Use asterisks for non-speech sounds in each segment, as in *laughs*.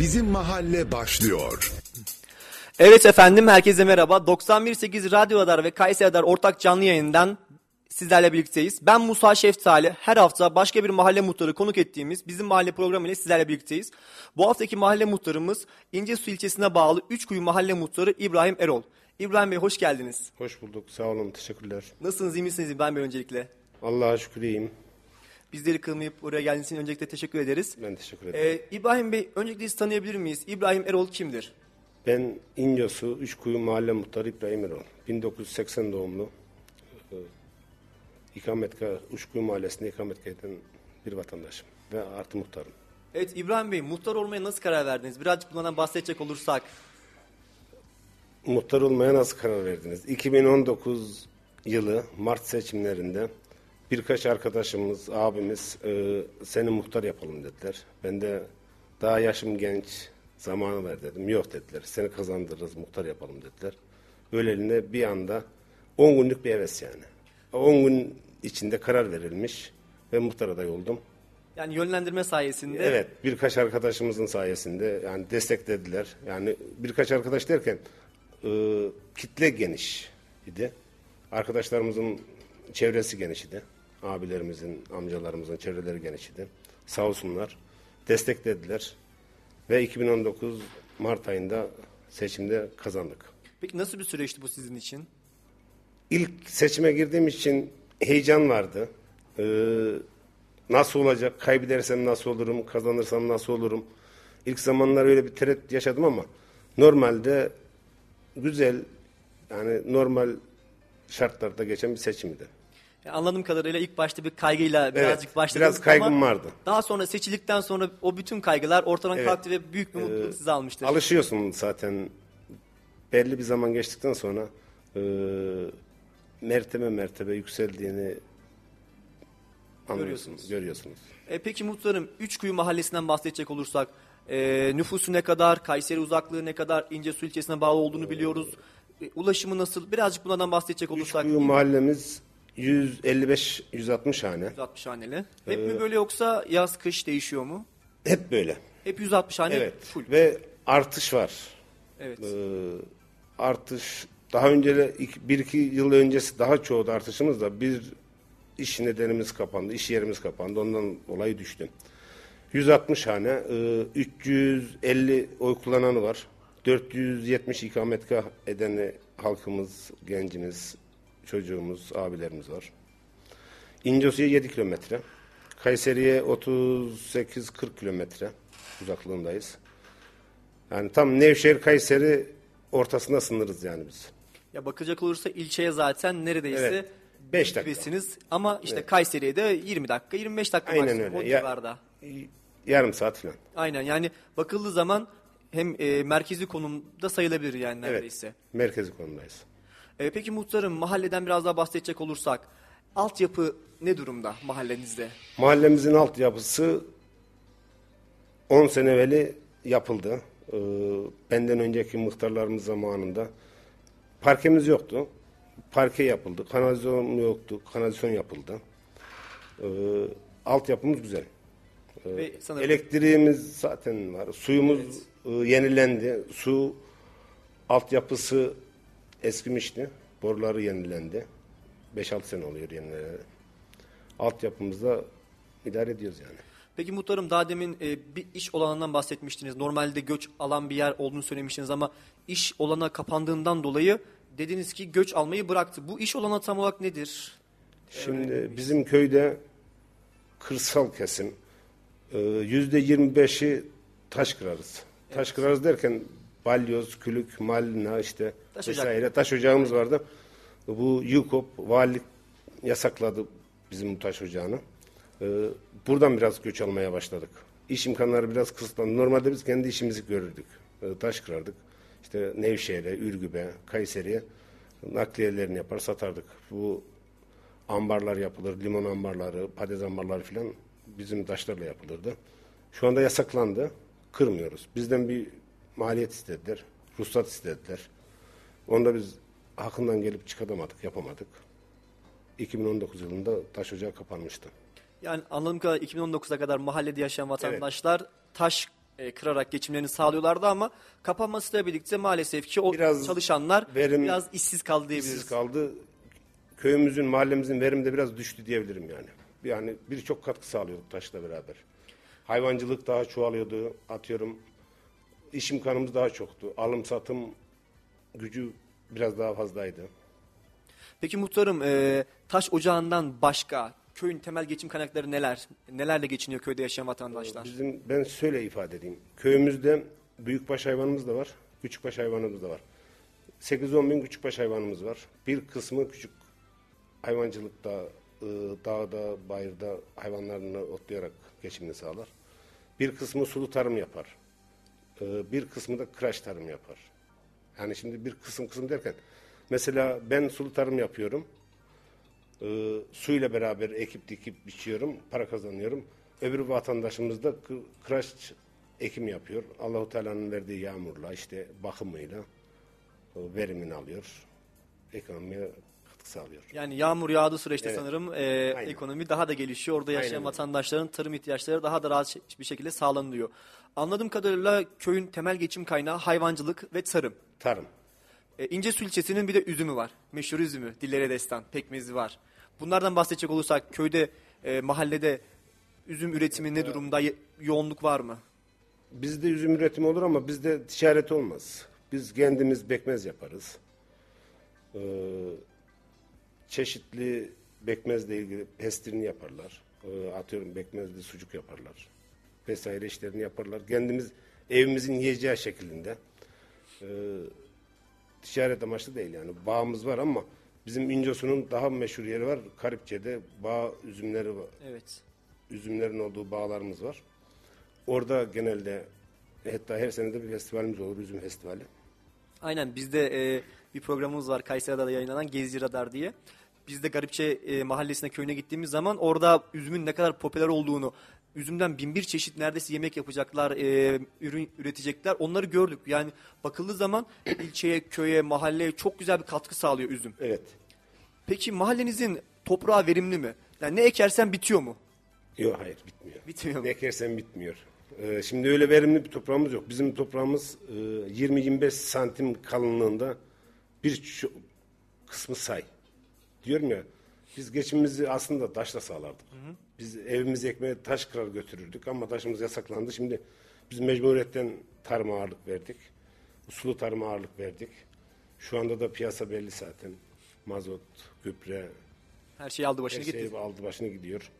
Bizim Mahalle başlıyor. Evet efendim herkese merhaba. 91.8 Radyo Radar ve Kayseri Radar ortak canlı yayından sizlerle birlikteyiz. Ben Musa Şeftali. Her hafta başka bir mahalle muhtarı konuk ettiğimiz bizim mahalle programı ile sizlerle birlikteyiz. Bu haftaki mahalle muhtarımız İncesu ilçesine bağlı Üçkuyu mahalle muhtarı İbrahim Erol. İbrahim Bey hoş geldiniz. Hoş bulduk. Sağ olun. Teşekkürler. Nasılsınız iyi misiniz İbrahim Bey öncelikle? Allah'a şükür iyiyim. Bizleri kırmayıp buraya geldiğiniz için öncelikle teşekkür ederiz. Ben teşekkür ederim. Ee, İbrahim Bey öncelikle sizi tanıyabilir miyiz? İbrahim Erol kimdir? Ben İncosu Üçkuyu Mahalle Muhtarı İbrahim Erol. 1980 doğumlu. Ee, İkametgah, Üçkuyu Mahallesi'nde ikametgah eden bir vatandaşım. Ve artı muhtarım. Evet İbrahim Bey muhtar olmaya nasıl karar verdiniz? Birazcık bundan bahsedecek olursak. Muhtar olmaya nasıl karar verdiniz? 2019 yılı Mart seçimlerinde birkaç arkadaşımız, abimiz e, seni muhtar yapalım dediler. Ben de daha yaşım genç, zamanı ver dedim. Yok dediler. Seni kazandırırız, muhtar yapalım dediler. Böylelikle bir anda 10 günlük bir heves yani. 10 gün içinde karar verilmiş ve muhtar adayı oldum. Yani yönlendirme sayesinde. Evet, birkaç arkadaşımızın sayesinde yani desteklediler. Yani birkaç arkadaş derken e, kitle geniş idi. Arkadaşlarımızın çevresi geniş idi. Abilerimizin, amcalarımızın çevreleri geniş idi. Sağ olsunlar. Desteklediler. Ve 2019 Mart ayında seçimde kazandık. Peki nasıl bir süreçti bu sizin için? İlk seçime girdiğim için heyecan vardı. Ee, nasıl olacak? Kaybedersem nasıl olurum? Kazanırsam nasıl olurum? İlk zamanlar öyle bir tereddüt yaşadım ama normalde güzel yani normal şartlarda geçen bir seçimdi. Yani anladığım kadarıyla ilk başta bir kaygıyla birazcık Evet, başladınız biraz kaygım ama vardı. Daha sonra seçildikten sonra o bütün kaygılar ortadan Evet. Ee, kalktı ve büyük bir mutluluk sizi almıştır. Alışıyorsun zaten. Belli bir zaman geçtikten sonra e, mertebe mertebe yükseldiğini Görüyorsunuz. görüyorsunuz. E, peki muhtarım Üçkuyu mahallesinden bahsedecek olursak e, nüfusu ne kadar, Kayseri uzaklığı ne kadar, İncesu ilçesine bağlı olduğunu biliyoruz. E, ulaşımı nasıl? Birazcık bunlardan bahsedecek olursak. Üçkuyu mahallemiz 155-160 hane. 160 haneli. Hep Ee, mi böyle yoksa yaz kış değişiyor mu? Hep böyle. Hep 160 hane Evet. full. Ve artış var. Evet. Ee, artış daha önce de iki- bir iki yıl öncesi daha çoğu artışımız da bir iş nedenimiz kapandı, iş yerimiz kapandı. Ondan olayı düştü. 160 hane, e, 350 oy kullananı var. 470 ikametgah edeni halkımız, gencimiz, çocuğumuz, abilerimiz var. İncesu'ya 7 kilometre. Kayseri'ye 38-40 kilometre uzaklığındayız. Yani tam Nevşehir Kayseri ortasında sınırız yani biz. Ya bakacak olursa ilçeye zaten neredeyse Evet. Beş dakika. gibisiniz. Ama işte Kayseri'ye de 20 dakika 25 dakika Aynen maksimum öyle. o Ya- civarda. Yarım saat falan. Aynen yani bakıldığı zaman hem e, merkezi konumda sayılabilir yani neredeyse. Evet. Merkezi konumdayız. E, peki muhtarım mahalleden biraz daha bahsedecek olursak altyapı ne durumda mahallenizde? Mahallemizin altyapısı 10 sene evveli yapıldı. Ee, benden önceki muhtarlarımız zamanında parkemiz yoktu. Parke yapıldı. Kanalizasyon yoktu. Kanalizasyon yapıldı. Ee, altyapımız güzel. Ve sanırım Elektriğimiz zaten var. Suyumuz e, yenilendi. Su altyapısı eskimişti. Boruları yenilendi. 5-6 sene oluyor yenilenen. Altyapımızda idare ediyoruz yani. Peki muhtarım daha demin e, bir iş olanından bahsetmiştiniz. Normalde göç alan bir yer olduğunu söylemiştiniz ama iş olana kapandığından dolayı dediniz ki göç almayı bıraktı. Bu iş olana tam olarak nedir? Şimdi bizim köyde kırsal kesim e, yüzde yirmi beşi taş kırarız. Taş kırarız derken balyoz, külük, malina işte Taş vesaire taş ocağımız vardı. Bu YUKOP valilik yasakladı bizim bu taş ocağını. E, buradan biraz göç almaya başladık. İş imkanları biraz kısıtlandı. Normalde biz kendi işimizi görürdük. E, taş kırardık. İşte Nevşehir'e, Ürgüp'e, Kayseri'ye nakliyelerini yapar satardık. Bu ambarlar yapılır, limon ambarları, patates ambarları filan bizim taşlarla yapılırdı. Şu anda yasaklandı. Kırmıyoruz. Bizden bir maliyet istediler. Ruhsat istediler. Onda biz hakkından gelip çıkartamadık, yapamadık. 2019 yılında taş ocağı kapanmıştı. Yani anladığım kadarıyla 2019'a kadar mahallede yaşayan vatandaşlar taş e, kırarak geçimlerini sağlıyorlardı ama kapanmasıyla birlikte maalesef ki o Biraz çalışanlar verim- biraz işsiz kaldı diyebiliriz. İşsiz kaldı. Köyümüzün, mahallemizin verimi de biraz düştü diyebilirim yani. Yani birçok katkı sağlıyorduk taşla beraber. Hayvancılık daha çoğalıyordu. Atıyorum iş imkanımız daha çoktu. Alım satım gücü biraz daha fazlaydı. Peki muhtarım e, taş ocağından başka köyün temel geçim kaynakları neler? Nelerle geçiniyor köyde yaşayan vatandaşlar? Bizim ben şöyle ifade edeyim. Köyümüzde büyükbaş hayvanımız da var, küçükbaş hayvanımız da var. 8-10 bin küçükbaş hayvanımız var. Bir kısmı küçük hayvancılıkta, e, dağda, bayırda hayvanlarını otlayarak geçimini sağlar. Bir kısmı sulu tarım yapar. E, Bir kısmı da kıraç tarım yapar. Yani şimdi bir kısım kısım derken mesela ben sulu tarım yapıyorum. E, suyla beraber ekip dikip biçiyorum, para kazanıyorum. Öbür vatandaşımız da kı- kıraç ekim yapıyor. Allahu Teala'nın verdiği yağmurla işte bakımıyla e, verimini alıyor. Ekonomiye katkı sağlıyor. Yani yağmur yağdığı süreçte Evet. sanırım e, Aynen. ekonomi daha da gelişiyor. Orada yaşayan Aynen vatandaşların tarım ihtiyaçları daha da rahat bir şekilde sağlanıyor. Anladığım kadarıyla köyün temel geçim kaynağı hayvancılık ve tarım. Tarım. E, İncesu ilçesinin bir de üzümü var. Meşhur üzümü, dillere destan, pekmezi var. Bunlardan bahsedecek olursak köyde, e, mahallede üzüm üretimi ne durumda, yoğunluk var mı? Bizde üzüm üretimi olur ama bizde ticaret olmaz. Biz kendimiz bekmez yaparız. Ee, çeşitli bekmezle ilgili pestirini yaparlar. Ee, atıyorum bekmezli sucuk yaparlar. Vesaire işlerini yaparlar. Kendimiz evimizin yiyeceği şeklinde. Ee, ticaret amaçlı değil yani. Bağımız var ama bizim İncesu'nun daha meşhur yeri var. Karipçe'de bağ üzümleri var Evet. üzümlerin olduğu bağlarımız var. Orada genelde hatta her sene de bir festivalimiz olur, üzüm festivali. Aynen bizde e, bir programımız var Kayseri'de yayınlanan Gezi Radar diye. Biz de Garipçe e, mahallesine köyüne gittiğimiz zaman orada üzümün ne kadar popüler olduğunu, üzümden bin bir çeşit neredeyse yemek yapacaklar, e, ürün üretecekler onları gördük. Yani bakıldığı zaman ilçeye, köye, mahalleye çok güzel bir katkı sağlıyor üzüm. Evet. Peki mahallenizin toprağı verimli mi? Yani ne ekersen bitiyor mu? Yok hayır bitmiyor. Bitmiyor mu? Ne ekersen bitmiyor. Ee, şimdi öyle verimli bir toprağımız yok. Bizim toprağımız e, 20-25 santim kalınlığında bir kısmı say. Diyorum ya biz geçimimizi aslında taşla sağlardık. Biz evimizi ekmeğe taş kırar götürürdük ama taşımız yasaklandı. Şimdi biz mecburiyetten tarıma ağırlık verdik. Sulu tarıma ağırlık verdik. Şu anda da piyasa belli zaten. Mazot, gübre, Her şey aldı başını her gitti. şey aldı başını gidiyor.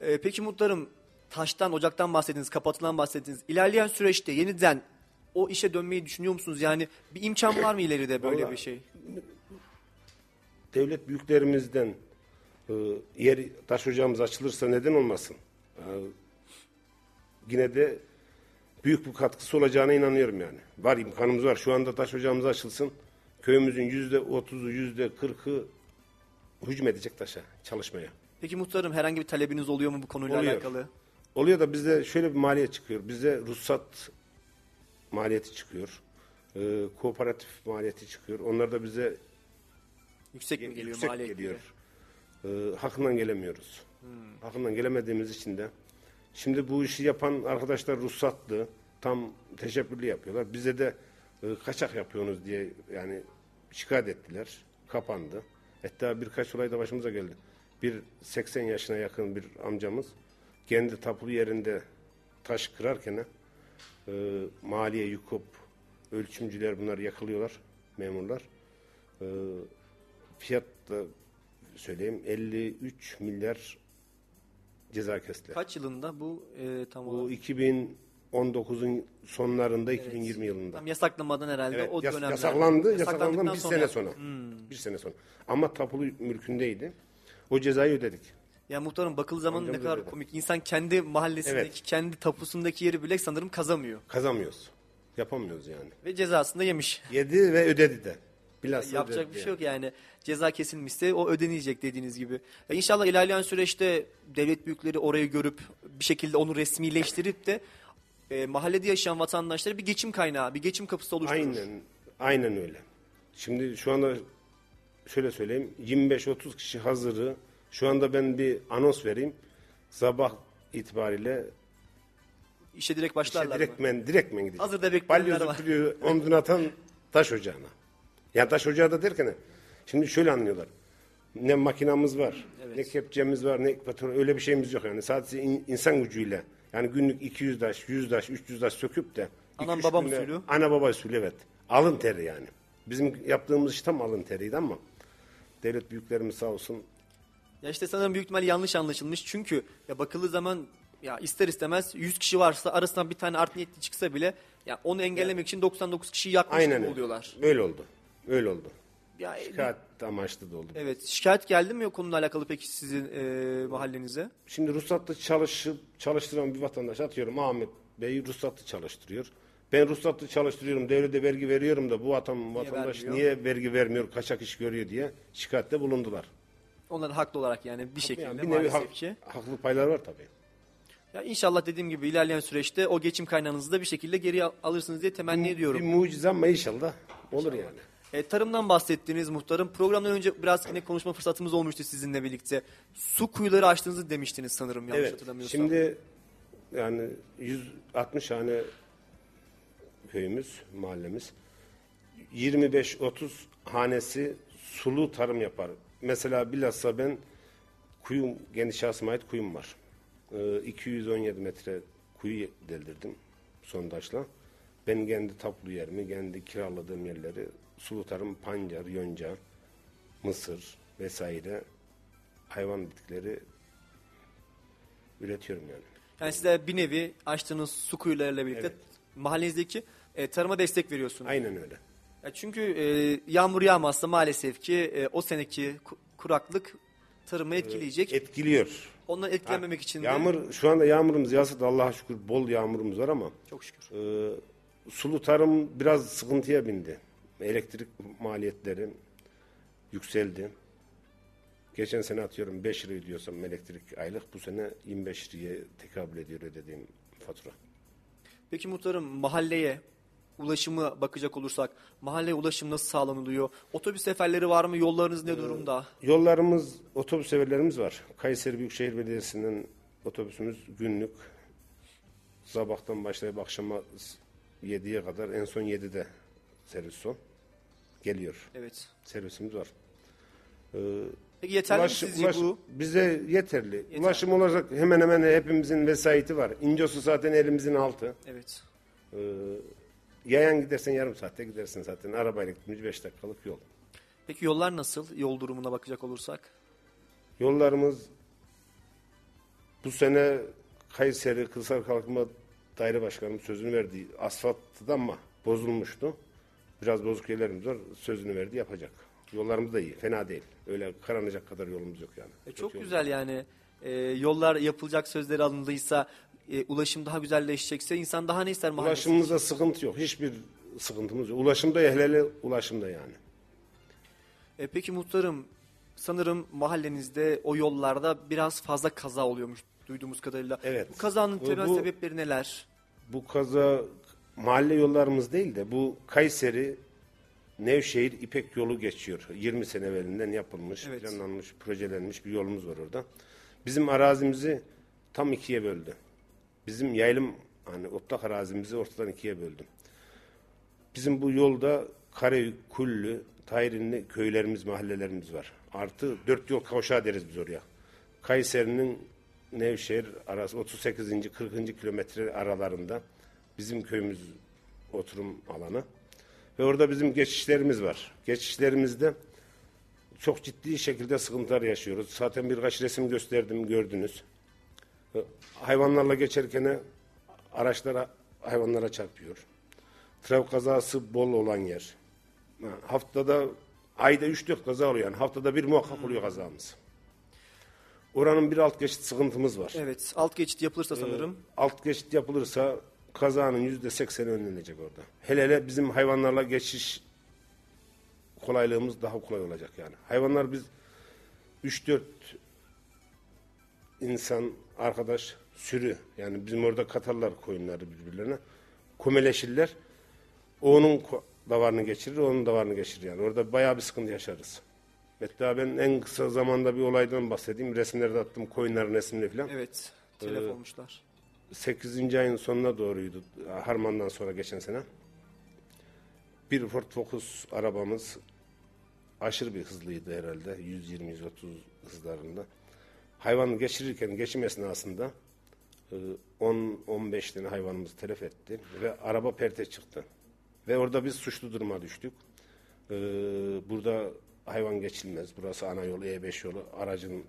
Ee, peki muhtarım taştan, ocaktan bahsettiniz, kapatılan bahsettiniz. İlerleyen süreçte yeniden o işe dönmeyi düşünüyor musunuz? Yani bir imkan var mı ileride böyle Vallahi- bir şey? devlet büyüklerimizden e, yer taş ocağımız açılırsa neden olmasın? E, yine de büyük bir katkısı olacağına inanıyorum yani. Var imkanımız var. Şu anda taş ocağımız açılsın. Köyümüzün yüzde otuzu, yüzde kırkı hücum edecek taşa, çalışmaya. Peki muhtarım herhangi bir talebiniz oluyor mu bu konuyla Oluyor. alakalı? Oluyor da bizde şöyle bir maliyet çıkıyor. Bizde ruhsat maliyeti çıkıyor. E, kooperatif maliyeti çıkıyor. Onlar da bize Yüksek mi geliyor yüksek maliyet geliyor. gibi? Ee, hakkından gelemiyoruz. Hakkından gelemediğimiz için de şimdi bu işi yapan arkadaşlar ruhsatlı, tam teşebbüslü yapıyorlar. Bize de e, kaçak yapıyorsunuz diye yani şikayet ettiler. Kapandı. Hatta birkaç olay da başımıza geldi. Bir 80 yaşına yakın bir amcamız kendi tapulu yerinde taş kırarken e, maliye, yukop, ölçümcüler bunlar yakalıyorlar memurlar. E, fiyat da söyleyeyim 53 milyar ceza kestiler. Kaç yılında bu e, tam Bu olarak? 2019'un sonlarında 2020 yılında. Tam yasaklamadan herhalde Evet, o yas- dönemlerde. yasaklandı. Yasaklandıktan bir sonra sene sonra. Bir sene sonra. Ama tapulu mülkündeydi. O cezayı ödedik. Ya muhtarım bakıldığı zaman ne kadar öyle. komik. İnsan kendi mahallesindeki, Evet. kendi tapusundaki yeri bile sanırım kazamıyor. Kazamıyoruz. Yapamıyoruz yani. Ve cezasını da yemiş. Yedi ve ödedi de. Bilhassa Yapacak bir şey yok yani. Ceza kesilmişse o ödenecek dediğiniz gibi. Ya inşallah ilerleyen süreçte devlet büyükleri orayı görüp bir şekilde onu resmileştirip de e, mahallede yaşayan vatandaşlara bir geçim kaynağı, bir geçim kapısı oluşturur. Aynen. Aynen öyle. Şimdi şu anda şöyle söyleyeyim. 25-30 kişi hazırı. Şu anda ben bir anons vereyim. Sabah itibariyle işe direkt başlarlar mı? direktmen, direktmen gidecek. Hazırda bekleyenler Balyozu var. kırıyor, omzuna atan taş ocağına. Yani taş ocağı da derken şimdi şöyle anlıyorlar. Ne makinamız var, ne kepçemiz var, ne ekvator öyle bir şeyimiz yok yani. Sadece in- insan gücüyle. Yani günlük 200 taş, 100 taş, 300 taş söküp de Anam babam usulü. Ana baba usulü evet. Alın teri yani. Bizim yaptığımız iş tam alın teriydi ama devlet büyüklerimiz sağ olsun Ya işte sanırım büyük ihtimalle yanlış anlaşılmış. Çünkü ya bakıldığı zaman ya ister istemez 100 kişi varsa arasından bir tane art niyetli çıksa bile ya onu engellemek için 99 kişiyi yakmış aynen gibi oluyorlar. Öyle oldu. Öyle oldu. Ya, e, Şikayet amaçlı da oldu. Evet. Şikayet geldi mi konuyla alakalı peki sizin e, mahallenize? Şimdi ruhsatlı çalışıp çalıştıran bir vatandaş atıyorum Ahmet Bey ruhsatlı çalıştırıyor. Ben ruhsatlı çalıştırıyorum, devlete vergi veriyorum da bu vatan, vatandaş vermiyor? niye vergi vermiyor, kaçak iş görüyor diye şikayette bulundular. Onların haklı olarak yani bir şekilde Yani bir nevi maalesef hak- ki. haklı paylar var tabii. Ya inşallah dediğim gibi ilerleyen süreçte o geçim kaynağınızı da bir şekilde geri al- alırsınız diye temenni ediyorum. Bir mucize ama inşallah olur yani. E, tarımdan bahsettiğiniz muhtarım. Programdan önce biraz yine konuşma fırsatımız olmuştu sizinle birlikte. Su kuyuları açtığınızı demiştiniz sanırım yanlış Evet. hatırlamıyorsam. Şimdi yani 160 tane köyümüz, mahallemiz 25-30 hanesi sulu tarım yapar. Mesela bilhassa ben kuyum, geniş şahsıma ait kuyum var. Ee, 217 metre kuyu deldirdim sondajla. Ben kendi tapulu yerimi, kendi kiraladığım yerleri sulu tarım, pancar, yonca, mısır vesaire hayvan bitkileri üretiyorum yani. Yani size bir nevi açtığınız su kuyularıyla birlikte Evet. mahallenizdeki e, tarıma destek veriyorsunuz. Aynen öyle. Ya çünkü e, yağmur yağmazsa maalesef ki e, o seneki ku- kuraklık tarımı etkileyecek. Etkiliyor. Onları etkilememek için de Yağmur şu anda yağmurumuz yağsa da Allah'a şükür bol yağmurumuz var ama çok şükür. e, sulu tarım biraz sıkıntıya bindi. Elektrik maliyetleri yükseldi. Geçen sene atıyorum 5 lira ödüyorsam elektrik aylık bu sene 25 liraya tekabül ediyor ödediğim fatura. Peki muhtarım mahalleye ulaşımı bakacak olursak mahalleye ulaşım nasıl sağlanılıyor? Otobüs seferleri var mı? Yollarınız ne durumda? Yollarımız, otobüs seferlerimiz var. Kayseri Büyükşehir Belediyesi'nin otobüsümüz günlük sabahtan başlayıp akşama 7'ye kadar en son 7'de servis son geliyor. Evet. Servisimiz var. Peki yeterli Ulaş- mi sizce ulaş- bu? Bize yeterli. Ulaşım olarak hemen hemen hepimizin vesayeti var. İncosu zaten elimizin altı. Evet. Ee, yayan gidersen yarım saatte gidersin zaten. Arabayla gitmiş 5 dakikalık yol. Peki yollar nasıl? Yol durumuna bakacak olursak. Yollarımız bu sene Kayseri Kırsal Kalkınma Daire Başkanı'nın sözünü verdiği asfalttı ama bozulmuştu. Biraz bozuk yerlerimiz var. Sözünü verdi yapacak. Yollarımız da iyi. Fena değil. Öyle karanacak kadar yolumuz yok yani. E, çok yol- güzel yani. E, yollar yapılacak sözleri alındıysa, e, ulaşım daha güzelleşecekse insan daha ne ister mahallesi? Ulaşımımızda sıkıntı yok. Hiçbir sıkıntımız yok. Ulaşımda hele ulaşımda yani. E, peki muhtarım, sanırım mahallenizde o yollarda biraz fazla kaza oluyormuş duyduğumuz kadarıyla. Evet. Bu kazanın temel bu- sebepleri neler? Bu kaza mahalle yollarımız değil de bu Kayseri Nevşehir İpek yolu geçiyor. 20 sene evvelinden yapılmış, Evet. planlanmış, projelenmiş bir yolumuz var orada. Bizim arazimizi tam ikiye böldü. Bizim yaylım hani otlak arazimizi ortadan ikiye böldü. Bizim bu yolda Karayük, Kullü, Tayrinli köylerimiz, mahallelerimiz var. Artı dört yol kavşağı deriz biz oraya. Kayseri'nin Nevşehir arası 38. 40. kilometre aralarında bizim köyümüz oturum alanı. Ve orada bizim geçişlerimiz var. Geçişlerimizde çok ciddi şekilde sıkıntılar yaşıyoruz. Zaten birkaç resim gösterdim gördünüz. Hayvanlarla geçerken araçlara hayvanlara çarpıyor. Trafik kazası bol olan yer. Ha, Haftada ayda 3-4 kaza oluyor yani. Haftada bir muhakkak oluyor kazamız. Oranın bir alt geçit sıkıntımız var. Evet, alt geçit yapılırsa Ee, sanırım. Alt geçit yapılırsa kazanın yüzde sekseni önlenecek orada. Hele hele bizim hayvanlarla geçiş kolaylığımız daha kolay olacak yani. Hayvanlar biz 3-4 insan, arkadaş, sürü yani bizim orada katarlar koyunları birbirlerine. Komeleşirler. O onun davarını geçirir, onun davarını geçirir yani. Orada bayağı bir sıkıntı yaşarız. Hatta ben en kısa zamanda bir olaydan bahsedeyim. Resimleri de attım, koyunların resimleri falan. Evet, telef olmuşlar. 8. ayın sonuna doğruydu. Harman'dan sonra geçen sene. Bir Ford Focus arabamız aşırı bir hızlıydı herhalde. 120-130 hızlarında. Hayvanı geçirirken geçim esnasında e, 10-15 tane hayvanımız telef etti ve araba perte çıktı. Ve orada biz suçlu duruma düştük. E, burada hayvan geçilmez. Burası ana yol, E5 yolu. Aracın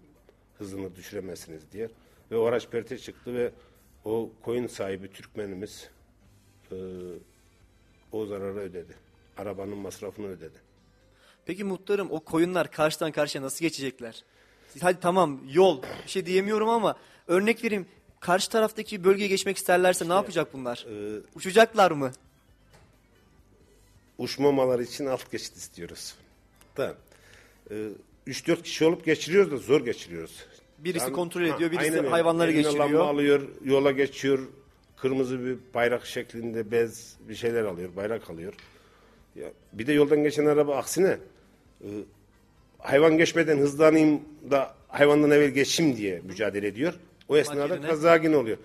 hızını düşüremezsiniz diye. Ve o araç perte çıktı ve o koyun sahibi Türkmenimiz e, o zararı ödedi. Arabanın masrafını ödedi. Peki muhtarım o koyunlar karşıdan karşıya nasıl geçecekler? Hadi tamam yol bir şey diyemiyorum ama örnek vereyim. Karşı taraftaki bölgeye geçmek isterlerse ne yapacak bunlar? e, Uçacaklar mı? uçmamaları için alt geçit istiyoruz. Da e, 3-4 kişi olup geçiriyoruz da zor geçiriyoruz. Birisi Yani- kontrol ediyor, Ha, birisi hayvanları Eline geçiriyor. alıyor, yola geçiyor. Kırmızı bir bayrak şeklinde bez bir şeyler alıyor, bayrak alıyor. Ya, bir de yoldan geçen araba aksine e, hayvan geçmeden hızlanayım da hayvandan evvel geçeyim diye mücadele ediyor. O esnada yerine- kaza yine oluyor.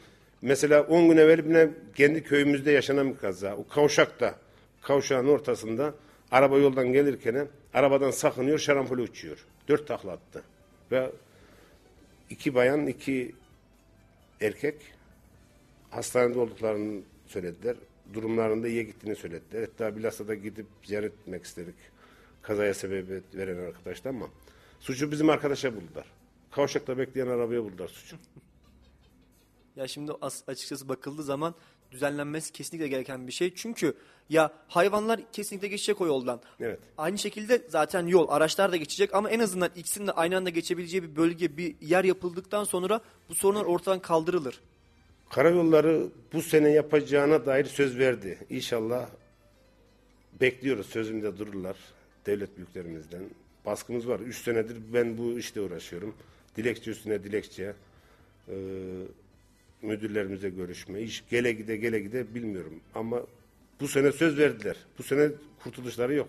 Mesela 10 gün evvel yine kendi köyümüzde yaşanan bir kaza. O kavşakta, kavşağın ortasında araba yoldan gelirken arabadan sakınıyor, şarampole uçuyor. Dört takla attı. Ve iki bayan, iki erkek hastanede olduklarını söylediler. Durumlarında iyi gittiğini söylediler. Hatta bilhassa da gidip ziyaret etmek istedik. Kazaya sebebiyet veren arkadaşlar ama suçu bizim arkadaşa buldular. Kavşakta bekleyen arabaya buldular suçu. Ya şimdi as- açıkçası bakıldığı zaman düzenlenmesi kesinlikle gereken bir şey. Çünkü ya hayvanlar kesinlikle geçecek o yoldan. Evet. Aynı şekilde zaten yol, araçlar da geçecek ama en azından ikisinin de aynı anda geçebileceği bir bölge, bir yer yapıldıktan sonra bu sorunlar ortadan kaldırılır. Karayolları bu sene yapacağına dair söz verdi. İnşallah bekliyoruz sözünde dururlar devlet büyüklerimizden. Baskımız var. Üç senedir ben bu işte uğraşıyorum. Dilekçe üstüne dilekçe. Ee, müdürlerimize görüşme. İş gele gide gele gide bilmiyorum. Ama bu sene söz verdiler. Bu sene kurtuluşları yok.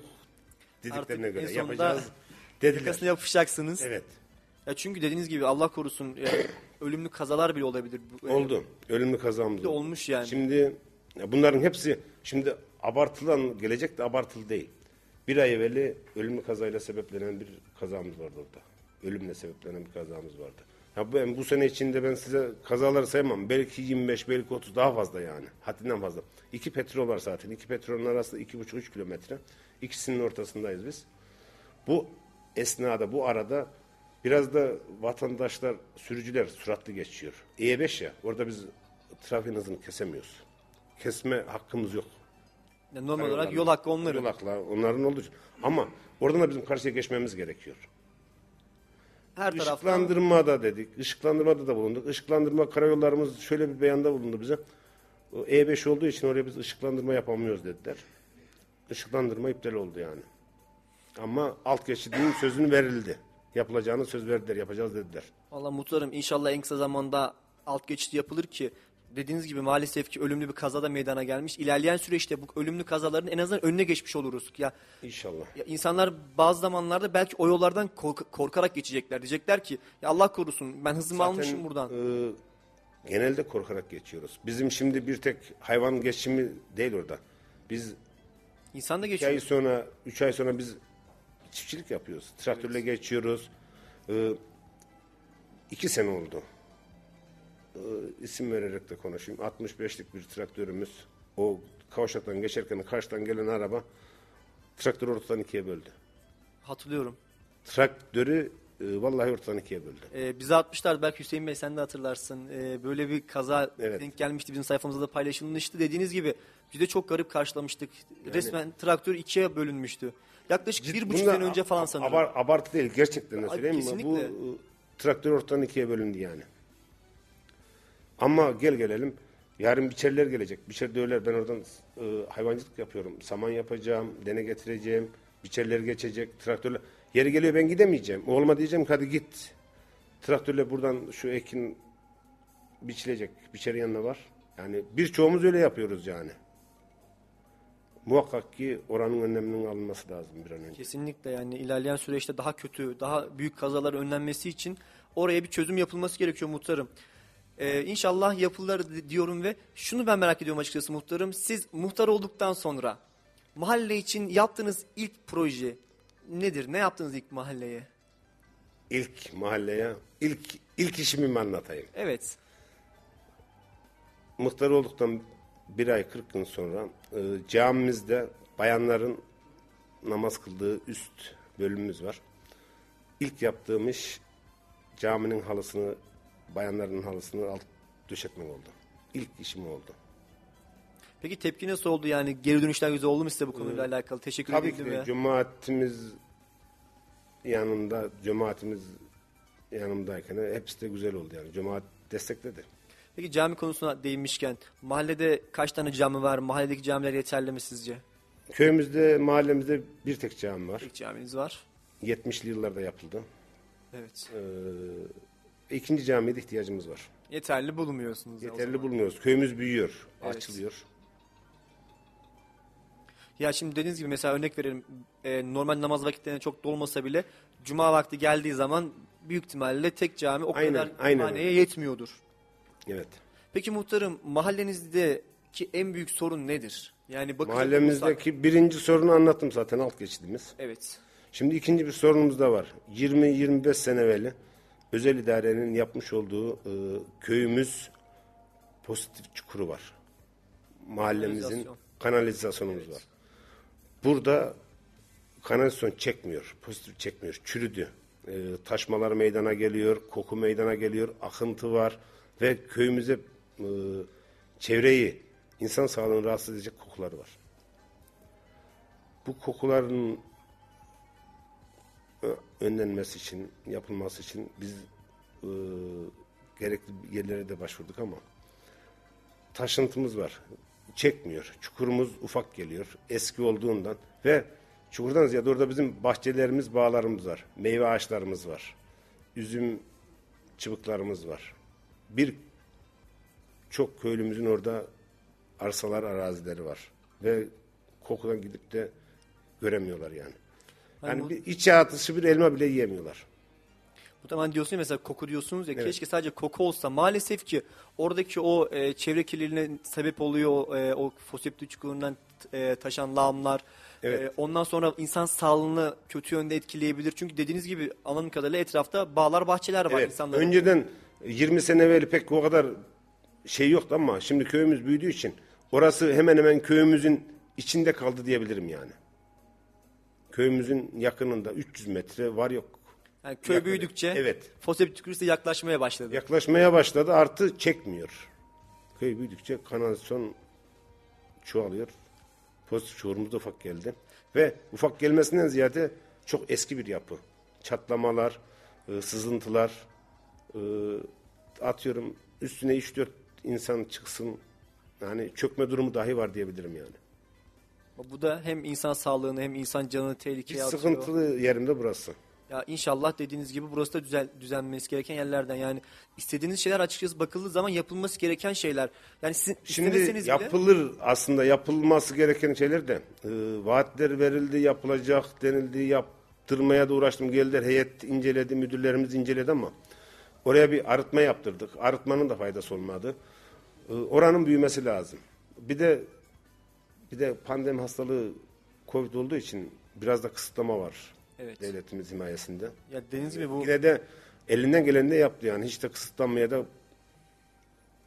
Dediklerine Artık en göre sonunda yapacağız dediler. Yapışacaksınız. Evet. Ya çünkü dediğiniz gibi Allah korusun ya, *coughs* ölümlü kazalar bile olabilir. Oldu. Ölümlü kazamız oldu. olmuş yani. Şimdi ya bunların hepsi şimdi abartılan gelecek de abartılı değil. Bir ay evveli ölümlü kazayla sebeplenen bir kazamız vardı orada. Ölümle sebeplenen bir kazamız vardı. Ya ben bu sene içinde ben size kazaları saymam. Belki 25, belki 30 daha fazla yani. Haddinden fazla. İki petrol var zaten. İki petrolün arasında iki buçuk üç kilometre. İkisinin ortasındayız biz. Bu esnada, bu arada biraz da vatandaşlar, sürücüler suratlı geçiyor. E5 ya, orada biz trafiğin hızını kesemiyoruz. Kesme hakkımız yok. Ya normal olarak yol hakkı onların. Yol hakkı onların olduğu için. Ama oradan da bizim karşıya geçmemiz gerekiyor. Her taraftan Işıklandırmada dedik. Işıklandırmada da bulunduk. Işıklandırma karayollarımız şöyle bir beyanda bulundu bize. O E5 olduğu için oraya biz ışıklandırma yapamıyoruz dediler. Işıklandırma iptal oldu yani. Ama alt geçidinin sözünü verildi. Yapılacağını söz verdiler, yapacağız dediler. Valla muhtarım inşallah en kısa zamanda alt geçit yapılır ki dediğiniz gibi maalesef ki ölümlü bir kazada meydana gelmiş. İlerleyen süreçte bu ölümlü kazaların en azından önüne geçmiş oluruz. Ya, İnşallah. ya insanlar bazı zamanlarda belki o yollardan kork- korkarak geçecekler. Diyecekler ki ya Allah korusun ben hızımı almışım buradan. e, genelde korkarak geçiyoruz. Bizim şimdi bir tek hayvan geçimi değil orada. Biz İnsan da geçiyor. ay sonra, üç ay sonra biz çiftçilik yapıyoruz. Traktörle geçiyoruz. Ee, iki sene oldu. Ee, isim vererek de konuşayım. 65'lik bir traktörümüz. O kavşaktan geçerken karşıdan gelen araba traktörü ortadan ikiye böldü. Hatırlıyorum. Traktörü e, vallahi ortadan ikiye böldü. Ee, bize atmışlar belki Hüseyin Bey sen de hatırlarsın. Ee, böyle bir kaza Evet. denk gelmişti bizim sayfamızda da paylaşılmıştı. Dediğiniz gibi biz de çok garip karşılamıştık. Resmen traktör ikiye bölünmüştü. Yaklaşık bir buçuk Bunda sene önce falan sanırım. abar- abartı değil gerçekten de Ay, söyleyeyim mi? Bu kesinlikle. e, traktör ortadan ikiye bölündü yani. Ama gel gelelim. Yarın biçerler gelecek. Biçer dövler. Ben oradan e, hayvancılık yapıyorum. Saman yapacağım, dene getireceğim. Biçerler geçecek, traktörle. Yeri geliyor ben gidemeyeceğim. Olma diyeceğim ki hadi git. Traktörle buradan şu ekin biçilecek. Biçer yanına var. Yani birçoğumuz öyle yapıyoruz yani. Muhakkak ki oranın önleminin alınması lazım bir an önce. Kesinlikle yani ilerleyen süreçte daha kötü, daha büyük kazalar önlenmesi için oraya bir çözüm yapılması gerekiyor muhtarım. Ee, inşallah yapılır di- diyorum ve şunu ben merak ediyorum açıkçası muhtarım. Siz muhtar olduktan sonra mahalle için yaptığınız ilk proje nedir? Ne yaptınız ilk mahalleye? İlk mahalleye, ilk ilk işimi mi anlatayım? Evet. Muhtar olduktan bir ay 40 gün sonra e, camimizde bayanların namaz kıldığı üst bölümümüz var. İlk yaptığım iş caminin halısını, bayanların halısını alt döşetmek oldu. İlk işim oldu. Peki tepki nasıl oldu yani? Geri dönüşler güzel oldu mu size bu konuyla alakalı? Teşekkür Tabii ederim. ki ya. cemaatimiz yanında, cemaatimiz yanımdayken hepsi de güzel oldu yani. Cemaat destekledi. Peki cami konusuna değinmişken mahallede kaç tane cami var? Mahalledeki camiler yeterli mi sizce? Köyümüzde, mahallemizde bir tek cami var. Tek caminiz var. 70'li yıllarda yapıldı. Evet. Ee, ikinci camiye de ihtiyacımız var. Yeterli bulmuyorsunuz. Yeterli bulmuyoruz. Köyümüz büyüyor, Evet. açılıyor. Ya şimdi dediğiniz gibi mesela örnek verelim. e, normal namaz vakitlerine çok dolmasa bile cuma vakti geldiği zaman büyük ihtimalle tek cami o Aynen, kadar aynen haneye yetmiyordur. Evet. Peki muhtarım mahallenizdeki en büyük sorun nedir? Yani olursak- Mahallemizdeki birinci sorunu anlattım zaten alt geçidimiz. Evet. Şimdi ikinci bir sorunumuz da var. 20-25 sene evveli özel idarenin yapmış olduğu e, köyümüz pozitif çukuru var. Mahallemizin Kanalizasyon. kanalizasyonumuz var. Burada kanalizasyon çekmiyor, pozitif çekmiyor, çürüdü. E, taşmalar meydana geliyor, koku meydana geliyor, akıntı var ve köyümüze e, çevreyi, insan sağlığını rahatsız edecek kokuları var. Bu kokuların önlenmesi için, yapılması için biz e, gerekli yerlere de başvurduk ama taşıntımız var. Çekmiyor. Çukurumuz ufak geliyor. Eski olduğundan ve çukurdan ziyade orada bizim bahçelerimiz, bağlarımız var. Meyve ağaçlarımız var. Üzüm çıbıklarımız var. Bir çok köylümüzün orada arsalar, arazileri var. Ve kokudan gidip de göremiyorlar yani. Yani bu- bir içe atışı bir elma bile yiyemiyorlar. Bu zaman diyorsun ya mesela koku diyorsunuz ya Evet. keşke sadece koku olsa. Maalesef ki oradaki o e, çevre kirliliğine sebep oluyor e, o foseptik çukurundan e, taşan lağımlar. Evet. E, ondan sonra insan sağlığını kötü yönde etkileyebilir. Çünkü dediğiniz gibi anladığım kadarıyla etrafta bağlar bahçeler var Evet. insanların. Önceden 20 sene evvel pek o kadar şey yoktu ama şimdi köyümüz büyüdüğü için orası hemen hemen köyümüzün içinde kaldı diyebilirim yani. Köyümüzün yakınında 300 metre var yok. Yani köy Yakın- büyüdükçe Evet. foseptik çukur size yaklaşmaya başladı. Yaklaşmaya başladı artı çekmiyor. Köy büyüdükçe kanalizasyon çoğalıyor. Pozitif çukurumuz da ufak geldi. Ve ufak gelmesinden ziyade çok eski bir yapı. Çatlamalar, e, sızıntılar, e, atıyorum üstüne 3-4 insan çıksın. Yani çökme durumu dahi var diyebilirim yani. Bu da hem insan sağlığını hem insan canını Bir tehlikeye atıyor. sıkıntılı yerimde burası. Ya inşallah dediğiniz gibi burası da düzel, düzenlenmesi gereken yerlerden. Yani istediğiniz şeyler açıkçası bakıldığı zaman yapılması gereken şeyler. Yani sizin Şimdi istemeseniz bile yapılır aslında yapılması gereken şeyler de e, vaatler verildi yapılacak denildi yaptırmaya da uğraştım geldiler heyet inceledi müdürlerimiz inceledi ama oraya bir arıtma yaptırdık arıtmanın da faydası olmadı E, oranın büyümesi lazım bir de bir de pandemi hastalığı covid olduğu için biraz da kısıtlama var Evet. devletimiz himayesinde ya dediğiniz gibi bu yine de elinden geleni de yaptı yani hiç de kısıtlanmaya da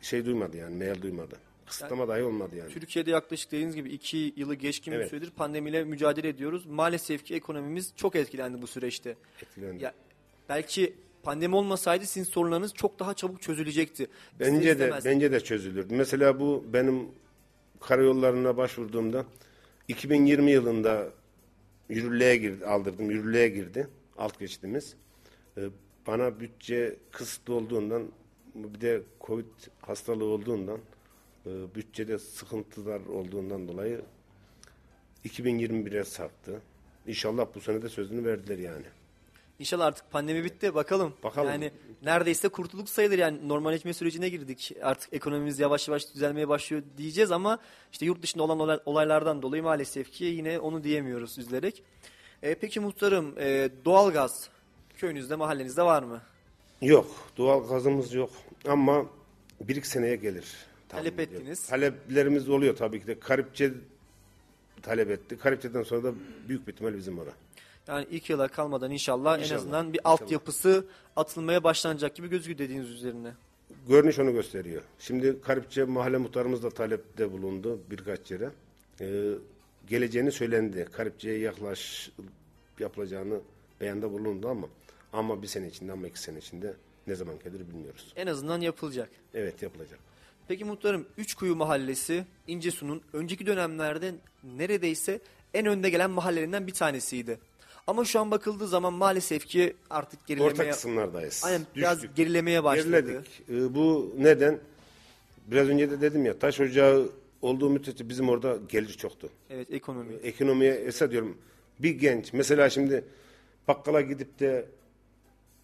şey duymadı yani meyil duymadı. Kısıtlama dahi olmadı yani. Türkiye'de yaklaşık dediğiniz gibi iki yılı geçkin bir Evet. süredir pandemiyle mücadele ediyoruz. Maalesef ki ekonomimiz çok etkilendi bu süreçte. Etkilendi. Ya belki pandemi olmasaydı sizin sorunlarınız çok daha çabuk çözülecekti. Bence de bence de çözülürdü. Mesela bu benim karayollarına başvurduğumda 2020 yılında yürürlüğe girdi, aldırdım. Yürürlüğe girdi alt geçidimiz. Ee, bana bütçe kısıtlı olduğundan bir de Covid hastalığı olduğundan e, bütçede sıkıntılar olduğundan dolayı 2021'e sarktı. İnşallah bu sene de sözünü verdiler yani. İnşallah artık pandemi bitti bakalım. Bakalım. Yani neredeyse kurtulduk sayılır yani normalleşme sürecine girdik. Artık ekonomimiz yavaş yavaş düzelmeye başlıyor diyeceğiz ama işte yurt dışında olan olay- olaylardan dolayı maalesef ki yine onu diyemiyoruz üzülerek. E, peki muhtarım e, doğalgaz köyünüzde mahallenizde var mı? Yok, doğal gazımız yok. Ama bir iki seneye gelir. Talep ediyorum. ettiniz. Taleplerimiz oluyor tabii ki de. Karipçe talep etti. Karipçe'den sonra da büyük bir ihtimal bizim ora. Yani ilk yıla kalmadan inşallah, en İnşallah, azından bir inşallah. altyapısı atılmaya başlanacak gibi gözüküyor dediğiniz üzerine. Görünüş onu gösteriyor. Şimdi Karipçe mahalle muhtarımız da talepte bulundu birkaç yere. Ee, geleceğini söylendi. Karipçe'ye yaklaş yapılacağını beyanda bulundu ama ama bir sene içinde ama iki sene içinde ne zaman gelir bilmiyoruz. En azından yapılacak. Evet yapılacak. Peki muhtarım Üçkuyu Mahallesi İncesu'nun önceki dönemlerde neredeyse en önde gelen mahallelerinden bir tanesiydi. Ama şu an bakıldığı zaman maalesef ki artık Orta gerilemeye, kısımlardayız. aynen, biraz Düştük. gerilemeye başladı. Geriledik. Ee, bu neden? Biraz önce de dedim ya taş ocağı olduğu müddetçe bizim orada gelir çoktu. Evet ekonomi. Ekonomiye esas diyorum bir genç mesela şimdi bakkala gidip de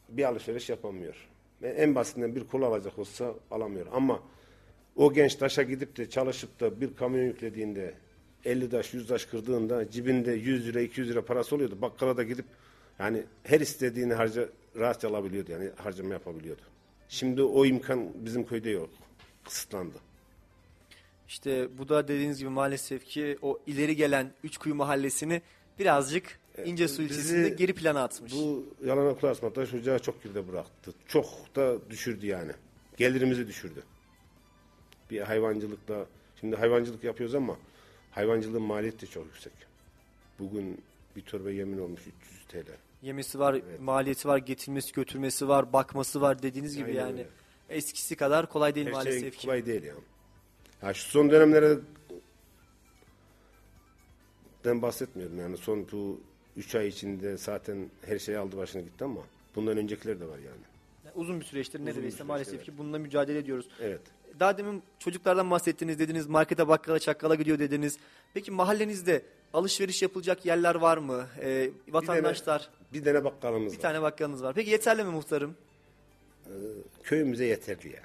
bir alışveriş yapamıyor. Ve En basitinden bir kola alacak olsa alamıyor. Ama o genç taşa gidip de çalışıp da bir kamyon yüklediğinde 50 taş 100 taş kırdığında cebinde 100 lira 200 lira parası oluyordu. Bakkala da gidip yani her istediğini harca rahatça alabiliyordu. Yani harcama yapabiliyordu. Şimdi o imkan bizim köyde yok. Kısıtlandı. İşte bu da dediğiniz gibi maalesef ki o ileri gelen Üçkuyu Mahallesi'ni birazcık İncesu bizi ilçesinde geri plana atmış. Bu yalana kulak asma taş ocağı çok geride bıraktı. Çok da düşürdü yani. Gelirimizi düşürdü. Bir hayvancılıkla şimdi hayvancılık yapıyoruz ama hayvancılığın maliyeti de çok yüksek. Bugün bir torba yemin olmuş 300 TL. Yemesi var, maliyeti var, getirmesi, götürmesi var, bakması var dediğiniz gibi Aynen yani. öyle. Eskisi kadar kolay değil Her maalesef şey ki. kolay değil ya. Ya şu son dönemlere ben bahsetmiyorum yani son bu 3 ay içinde zaten her şey aldı başını gitti ama bundan öncekiler de var yani. Yani uzun bir süreçtir neredeyse süreç, maalesef evet. ki bununla mücadele ediyoruz. Evet. Daha demin çocuklardan bahsettiniz dediniz, markete bakkala çakkala gidiyor dediniz. Peki mahallenizde alışveriş yapılacak yerler var mı? Ee, Bir vatandaşlar, tane, bir tane bakkalımız bir var. tane bakkalınız var. Peki yeterli mi muhtarım? köyümüze yeterli ya.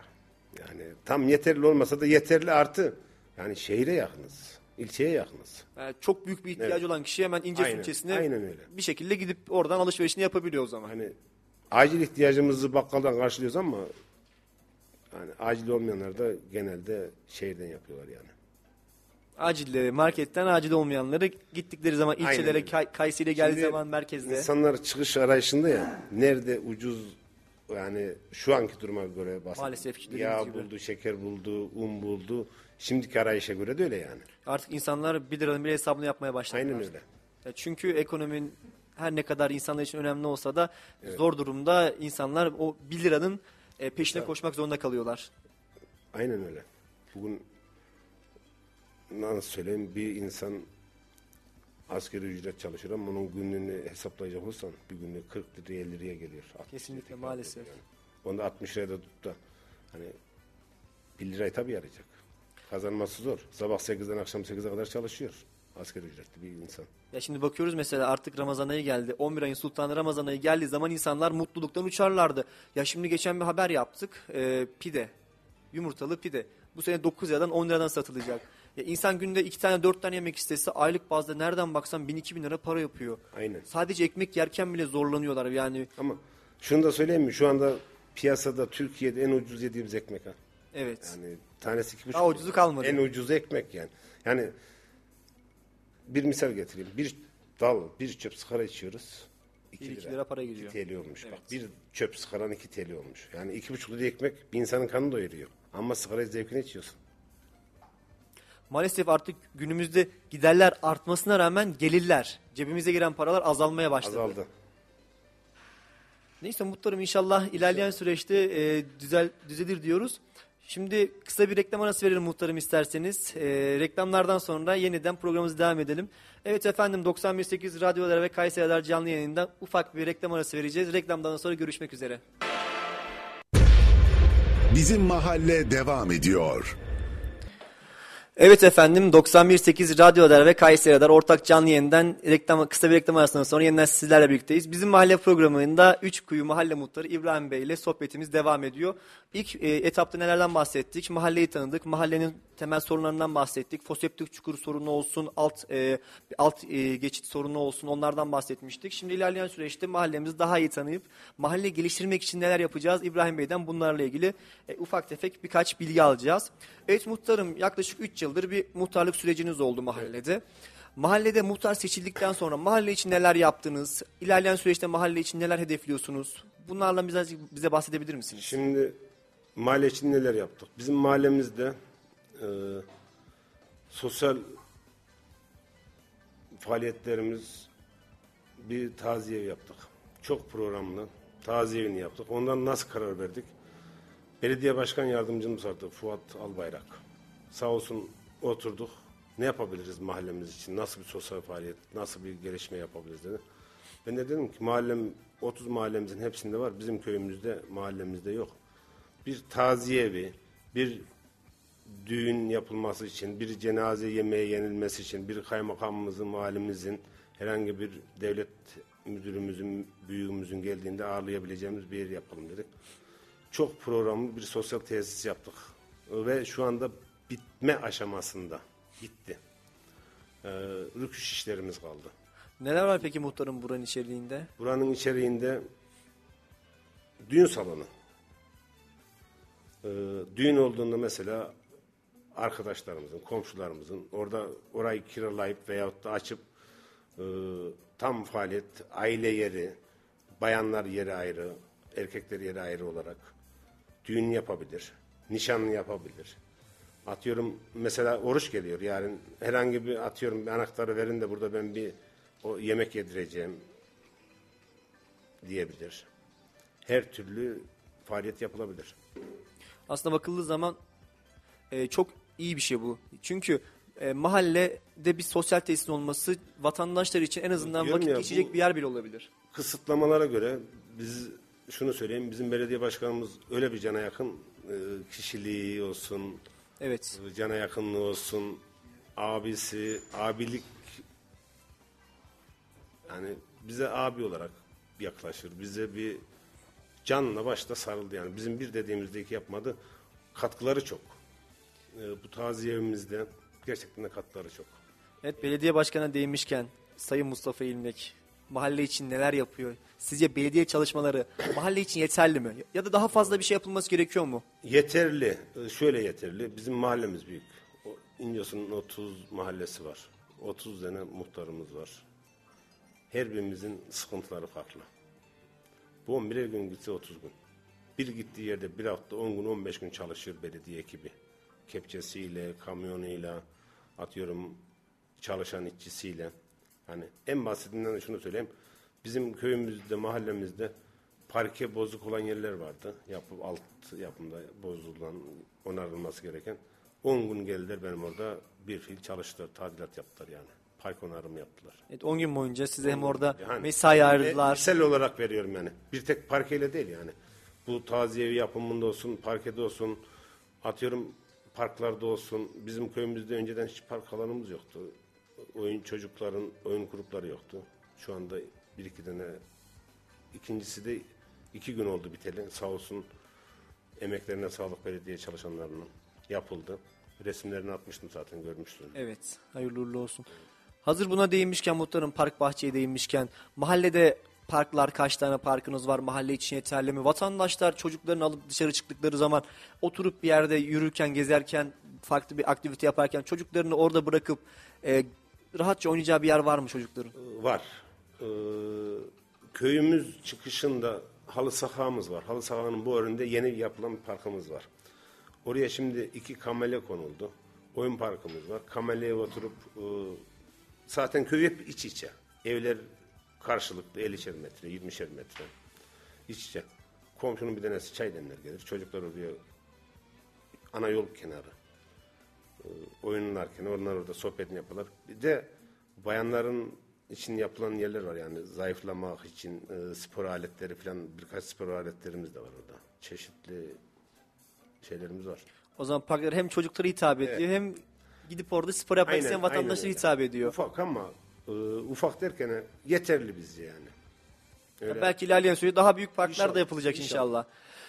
Yani tam yeterli olmasa da yeterli artı. Yani şehire yakınız. ilçeye yakınız. Yani çok büyük bir ihtiyacı Evet. olan kişi hemen İnce Aynen, ilçesine aynen öyle. bir şekilde gidip oradan alışverişini yapabiliyor o zaman. Hani acil ihtiyacımızı bakkaldan karşılıyoruz ama yani acil olmayanlar da genelde şehirden yapıyorlar yani. Acilleri, marketten acil olmayanları gittikleri zaman ilçelere. Kay- Kayseri'ye geldiği Şimdi zaman merkezde. İnsanlar çıkış arayışında ya nerede ucuz yani şu anki duruma göre bahsediyorum. Maalesef ki Yağ gibi. buldu, şeker buldu, un buldu. Şimdiki arayışa göre de öyle yani. Artık insanlar 1 liranın bile hesabını yapmaya başladılar. Aynen öyle. Ya Çünkü ekonominin her ne kadar insanlar için önemli olsa da zor durumda insanlar o 1 liranın e, peşine koşmak zorunda kalıyorlar. Aynen öyle. Bugün nasıl söyleyeyim bir insan asgari ücret çalışır ama onun günlüğünü hesaplayacak olsan bir günlük 40 liraya 50 liraya geliyor. 60 Kesinlikle, liraya maalesef. Yani. Onda 60 liraya da tut da hani 1 lirayı tabii yarayacak. Kazanması zor. Sabah 8'den akşam 8'e kadar çalışıyor. Asgari ücretli bir insan. Ya şimdi bakıyoruz mesela artık Ramazan ayı geldi. 11 ayın sultanı Ramazan ayı geldiği zaman insanlar mutluluktan uçarlardı. Ya şimdi geçen bir haber yaptık. Ee, pide. Yumurtalı pide. Bu sene 9 liradan 10 liradan satılacak. Ya insan günde 2 tane 4 tane yemek istese aylık bazda nereden baksan 1000-2000 lira para yapıyor. Aynen. Sadece ekmek yerken bile zorlanıyorlar yani. Ama şunu da söyleyeyim mi? Şu anda piyasada Türkiye'de en ucuz yediğimiz ekmek ha. Evet. Yani tanesi iki buçuk. Daha ucuzu kalmadı. En ucuzu ekmek yani. Yani bir misal getireyim. Bir dal, bir çöp sigara içiyoruz. Bir iki lira para gidiyor. 2 TL olmuş. Bak bir çöp sigaran 2 TL olmuş. Yani iki buçuk lira ekmek bir insanın kanını doyuruyor. Ama sigarayı zevkine içiyorsun. Maalesef artık günümüzde giderler artmasına rağmen gelirler, cebimize giren paralar azalmaya başladı. Azaldı. Neyse muhtarım inşallah ilerleyen süreçte e, düzel düzelir diyoruz. Şimdi kısa bir reklam arası verelim muhtarım isterseniz. E, reklamlardan sonra yeniden programımızı devam edelim. Evet efendim 91.8 Radyolar ve Kayseri Radar canlı yayınında ufak bir reklam arası vereceğiz. Reklamdan sonra görüşmek üzere. Bizim mahalle devam ediyor. Evet efendim 91.8 Radyo Radar ve Kayseri Radar ortak canlı yayından reklam, kısa bir reklam arasından sonra yeniden sizlerle birlikteyiz. Bizim mahalle programında 3 kuyu mahalle muhtarı İbrahim Bey ile sohbetimiz devam ediyor. İlk e, etapta nelerden bahsettik? Mahalleyi tanıdık, mahallenin temel sorunlarından bahsettik. Foseptik çukur sorunu olsun, alt e, alt e, geçit sorunu olsun onlardan bahsetmiştik. Şimdi ilerleyen süreçte mahallemizi daha iyi tanıyıp mahalle geliştirmek için neler yapacağız? İbrahim Bey'den bunlarla ilgili e, ufak tefek birkaç bilgi alacağız. Evet muhtarım yaklaşık 3 yıldır bir muhtarlık süreciniz oldu mahallede. Mahallede muhtar seçildikten sonra mahalle için neler yaptınız? İlerleyen süreçte mahalle için neler hedefliyorsunuz? Bunlarla bize, bize bahsedebilir misiniz? Şimdi mahalle için neler yaptık? Bizim mahallemizde e, sosyal faaliyetlerimiz bir taziye yaptık. Çok programlı taziye evini yaptık. Ondan nasıl karar verdik? Belediye Başkan Yardımcımız vardı Fuat Albayrak. Sağ olsun oturduk. Ne yapabiliriz mahallemiz için? Nasıl bir sosyal faaliyet, nasıl bir gelişme yapabiliriz dedi. Ben de dedim ki mahallem 30 mahallemizin hepsinde var. Bizim köyümüzde, mahallemizde yok. Bir taziye evi, bir düğün yapılması için, bir cenaze yemeği yenilmesi için, bir kaymakamımızın, valimizin, herhangi bir devlet müdürümüzün, büyüğümüzün geldiğinde ağırlayabileceğimiz bir yer yapalım dedik. Çok programlı bir sosyal tesis yaptık. Ve şu anda bitme aşamasında. Bitti. Ee, rüküş işlerimiz kaldı. Neler var peki muhtarım buranın içeriğinde? Buranın içeriğinde düğün salonu. Ee, düğün olduğunda mesela arkadaşlarımızın, komşularımızın orada orayı kiralayıp veyahut da açıp e, tam faaliyet, aile yeri, bayanlar yeri ayrı, erkekler yeri ayrı olarak düğün yapabilir, nişanlı yapabilir. Atıyorum mesela oruç geliyor yarın herhangi bir atıyorum bir anahtarı verin de burada ben bir o yemek yedireceğim diyebilir. Her türlü faaliyet yapılabilir. Aslında bakıldığı zaman e, çok iyi bir şey bu. Çünkü e, mahallede bir sosyal tesisin olması vatandaşlar için en azından Diyorum vakit ya, geçecek bir yer bile olabilir. Kısıtlamalara göre biz şunu söyleyeyim bizim belediye başkanımız öyle bir cana yakın e, kişiliği olsun, Evet. cana yakınlığı olsun, abisi, abilik yani bize abi olarak yaklaşır. Bize bir canla başla sarıldı yani. Bizim bir dediğimizde iki yapmadı. Katkıları çok. E, bu taziye evimizde gerçekten de katkıları çok. Evet belediye başkanına değinmişken Sayın Mustafa İlmek mahalle için neler yapıyor? Sizce belediye çalışmaları mahalle için yeterli mi? Ya da daha fazla bir şey yapılması gerekiyor mu? Yeterli. Ee, Şöyle yeterli. Bizim mahallemiz büyük. O İnyosun'un 30 mahallesi var. 30 tane muhtarımız var. Her birimizin sıkıntıları farklı. Bu 11 gün gitse 30 gün. Bir gittiği yerde bir hafta 10 gün 15 gün çalışır belediye ekibi. Kepçesiyle, kamyonuyla, atıyorum çalışan işçisiyle. Hani en basitinden de şunu söyleyeyim. Bizim köyümüzde, mahallemizde parke bozuk olan yerler vardı. Yapıp alt yapımda bozulan, onarılması gereken. 10 gün geldiler benim orada bir fil çalıştılar, tadilat yaptılar yani. Park onarımı yaptılar. Evet 10 gün boyunca size hem orada Yani mesai ayırdılar. Misal olarak veriyorum yani. Bir tek parkeyle değil yani. Bu taziye yapımında olsun, parkede olsun, atıyorum parklarda olsun. Bizim köyümüzde önceden hiç park alanımız yoktu. Oyun çocukların oyun grupları yoktu. Şu anda bir iki tane ikincisi de iki gün oldu biteli. Sağ olsun emeklerine sağlık belediye çalışanlarının yapıldı. Resimlerini atmıştım zaten görmüşsünüz. Evet hayırlı uğurlu olsun. Hazır buna değinmişken muhtarım park bahçeye değinmişken mahallede parklar kaç tane parkınız var mahalle için yeterli mi? Vatandaşlar çocuklarını alıp dışarı çıktıkları zaman oturup bir yerde yürürken gezerken farklı bir aktivite yaparken çocuklarını orada bırakıp e, rahatça oynayacağı bir yer var mı çocukların? Var. Ee, köyümüz çıkışında halı sahamız var. Halı sahanın bu önünde yeni yapılan bir parkımız var. Oraya şimdi iki kamele konuldu. Oyun parkımız var. Kameleye oturup e, zaten köy hep iç içe. Evler karşılıklı 50'şer metre, 20'şer metre. İç içe. Komşunun bir tanesi çay demler gelir. Çocuklar oraya ana yol kenarı e, oynarken onlar orada sohbetini yapıyorlar. Bir de bayanların için yapılan yerler var yani zayıflamak için e, spor aletleri falan birkaç spor aletlerimiz de var orada. Çeşitli şeylerimiz var. O zaman parklar hem çocuklara hitap ediyor hem gidip orada spor yapmak isteyen vatandaşlara hitap ediyor. Ufak ama e, ufak derken yeterli bizce yani. Öyle. Belki ilerleyen sürede daha büyük parklar da İnşallah, yapılacak inşallah. inşallah.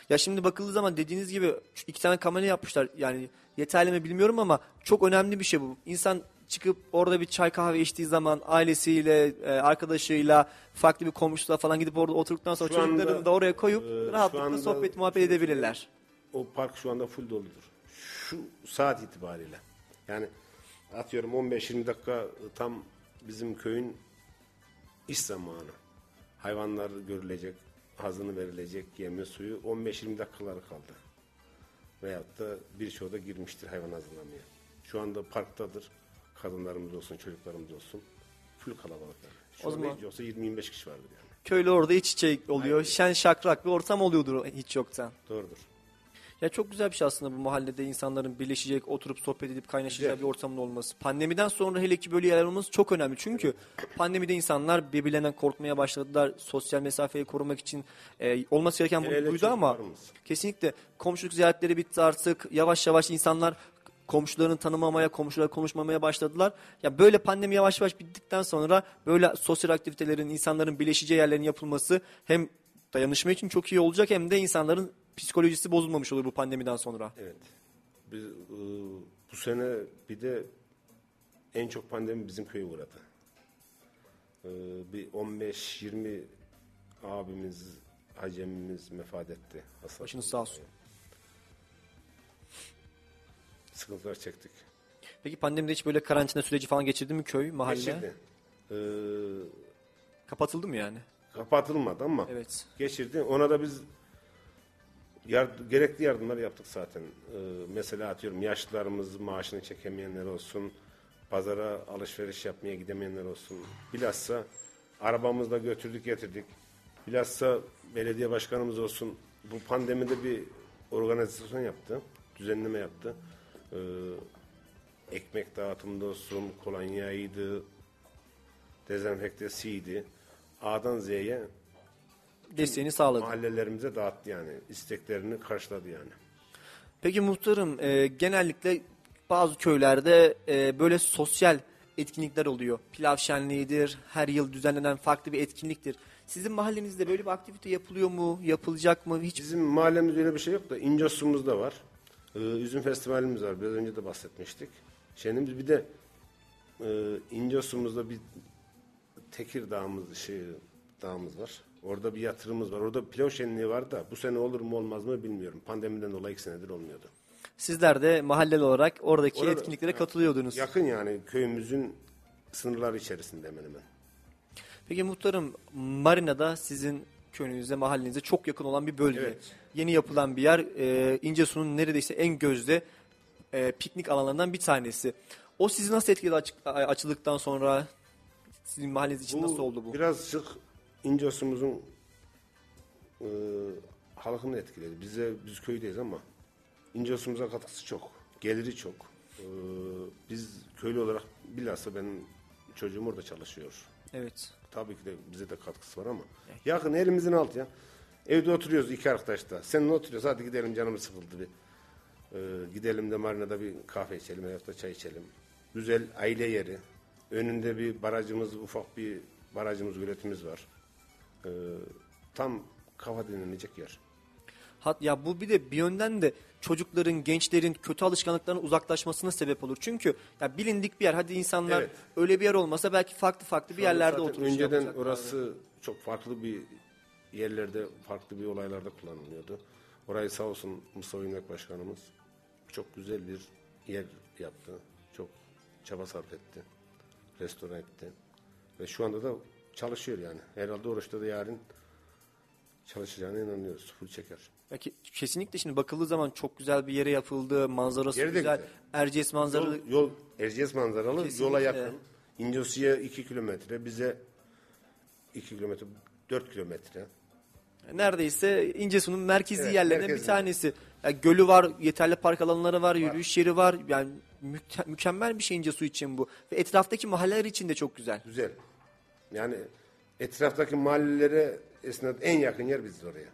Ya şimdi bakıldığı zaman dediğiniz gibi iki tane kamera yapmışlar. Yani yeterli mi bilmiyorum ama çok önemli bir şey bu. İnsan çıkıp orada bir çay kahve içtiği zaman ailesiyle, e, arkadaşıyla, farklı bir komşusuyla falan gidip orada oturduktan sonra Şu çocuklarını anda, da oraya koyup e, rahatlıkla anda- sohbet muhabbet edebilirler. O park şu anda full doludur. Şu saat itibariyle. Yani atıyorum 15-20 dakika tam bizim köyün iş zamanı. Hayvanlar görülecek, hazını verilecek, yeme suyu 15-20 dakikaları kaldı. Veyahut da birçoğu da girmiştir hayvan hazırlamaya. Şu anda parktadır. Kadınlarımız olsun, çocuklarımız olsun. Full kalabalık. Şu O zaman- hiç yoksa 20-25 kişi vardır yani. Köylü orada iç içe oluyor. Şen şakrak bir ortam oluyordur hiç yoktan. Doğrudur. Ya çok güzel bir şey aslında bu mahallede insanların birleşecek, oturup sohbet edip kaynaşacağı Güzel. bir ortamın olması. Pandemiden sonra hele ki böyle yerler olması çok önemli. Çünkü pandemide insanlar birbirlerinden korkmaya başladılar. Sosyal mesafeyi korumak için e, olması gereken bu buydu ama kesinlikle komşuluk ziyaretleri bitti artık. Yavaş yavaş insanlar komşularını tanımamaya, komşularla konuşmamaya başladılar. Ya böyle pandemi yavaş yavaş bittikten sonra böyle sosyal aktivitelerin, insanların birleşeceği yerlerin yapılması hem dayanışma için çok iyi olacak hem de insanların psikolojisi bozulmamış olur bu pandemiden sonra. Evet. Biz, e, bu sene bir de en çok pandemi bizim köye uğradı. E, bir 15-20 abimiz, hacemimiz vefat etti. Hastalık. Başınız sağ olsun. Sıkıntılar çektik. Peki pandemide hiç böyle karantina süreci falan geçirdi mi köy, mahalle? Geçirdi. E, Kapatıldı mı yani? kapatılmadı ama Evet. geçirdi. Ona da biz yard- gerekli yardımlar yaptık zaten. Ee, mesela atıyorum yaşlılarımız maaşını çekemeyenler olsun, pazara alışveriş yapmaya gidemeyenler olsun. Bilhassa arabamızla götürdük getirdik. Bilhassa belediye başkanımız olsun bu pandemide bir organizasyon yaptı, düzenleme yaptı. Ee, ekmek dağıtımında olsun, kolonyaydı, dezenfektesiydi. A'dan Z'ye Desteğini sağladı. mahallelerimize dağıttı yani. isteklerini karşıladı yani. Peki muhtarım e, genellikle bazı köylerde e, böyle sosyal etkinlikler oluyor. Pilav şenliğidir, her yıl düzenlenen farklı bir etkinliktir. Sizin mahallenizde böyle bir aktivite yapılıyor mu, yapılacak mı? Hiç Bizim mahallemizde öyle bir şey yok da İncosum'uzda var. Ee, üzüm festivalimiz var. Biraz önce de bahsetmiştik. Şeyimiz bir de e, İncosum'uzda bir Tekir Dağımız, şey, dağımız var. Orada bir yatırımımız var. Orada pilav şenliği var da bu sene olur mu olmaz mı bilmiyorum. Pandemiden dolayı iki senedir olmuyordu. sizler de mahalleli olarak oradaki Orada- etkinliklere katılıyordunuz. Yakın yani köyümüzün sınırları içerisinde hemen hemen. Peki muhtarım Marina'da sizin köyünüze, mahallenize çok yakın olan bir bölge. Evet. Yeni yapılan bir yer. E, İncesu'nun neredeyse en gözde e, piknik alanlarından bir tanesi. O sizi nasıl etkiledi açık, açıldıktan sonra? Sizin mahalleniz için nasıl oldu bu? Birazcık İncosumuzun e, halkını etkiledi. Bize biz köydeyiz ama İncosumuza katkısı çok. Geliri çok. E, biz köylü olarak bilhassa benim çocuğum orada çalışıyor. Evet. Tabii ki de bize de katkısı var ama yakın elimizin altı ya. Evde oturuyoruz iki arkadaş da. Seninle oturuyoruz hadi gidelim canımız sıkıldı bir. Ee, gidelim de marinada bir kahve içelim veyahut da çay içelim. Güzel aile yeri. Önünde bir barajımız, ufak bir barajımız, üretimimiz var. Ee, tam kafa dinlenecek yer. Hat ya bu bir de bir yönden de çocukların, gençlerin kötü alışkanlıklarına uzaklaşmasına sebep olur. Çünkü ya bilindik bir yer. Hadi insanlar Evet. öyle bir yer olmasa belki farklı farklı bir Şu anda yerlerde zaten oturuş Önceden yapacaklar. orası çok farklı bir yerlerde, farklı bir olaylarda kullanılıyordu. Orayı sağ olsun Mustafa Ünlek Başkanımız çok güzel bir yer yaptı. Çok çaba sarf etti. Restoran etti. Ve şu anda da çalışıyor yani. Herhalde oruçta da yarın çalışacağına inanıyoruz. Full çeker. Ya ki- kesinlikle şimdi bakıldığı zaman çok güzel bir yere yapıldı. Manzarası Yeri de güzel. güzel. Erciyes manzaralı. Yol, yol Erciyes manzaralı, Kesinlikle. yola yakın. İncosi'ye 2 kilometre, bize 2 kilometre, 4 kilometre. Neredeyse İncesu'nun merkezi Evet, yerlerinden bir tanesi. Ya gölü var, yeterli park alanları var, yürüyüş yeri var. Yani müke- mükemmel bir şey İncesu için bu. Ve etraftaki mahalleler için de çok güzel. Güzel. Yani etraftaki mahallelere esnaf en yakın yer biziz oraya.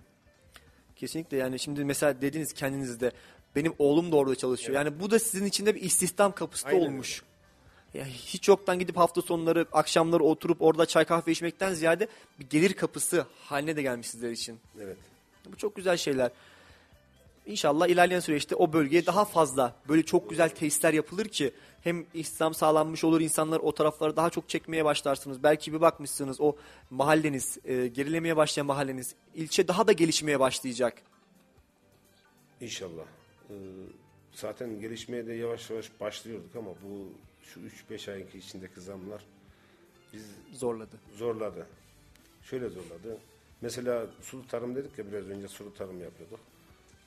Kesinlikle yani şimdi mesela dediniz kendinizde Benim oğlum da orada çalışıyor. Yani bu da sizin için de bir istihdam kapısı da Aynen olmuş. Ya hiç yoktan gidip hafta sonları, akşamları oturup orada çay kahve içmekten ziyade bir gelir kapısı haline de gelmiş sizler için. Evet. Bu çok güzel şeyler. İnşallah ilerleyen süreçte o bölgeye daha fazla böyle çok güzel tesisler yapılır ki hem İslam sağlanmış olur insanlar o tarafları daha çok çekmeye başlarsınız. Belki bir bakmışsınız o mahalleniz e, gerilemeye başlayan mahalleniz ilçe daha da gelişmeye başlayacak. İnşallah. Ee, zaten gelişmeye de yavaş yavaş başlıyorduk ama bu şu 3-5 ayın içindeki zamlar biz Zorladı. zorladı. Şöyle zorladı. Mesela sulu tarım dedik ya biraz önce sulu tarım yapıyorduk.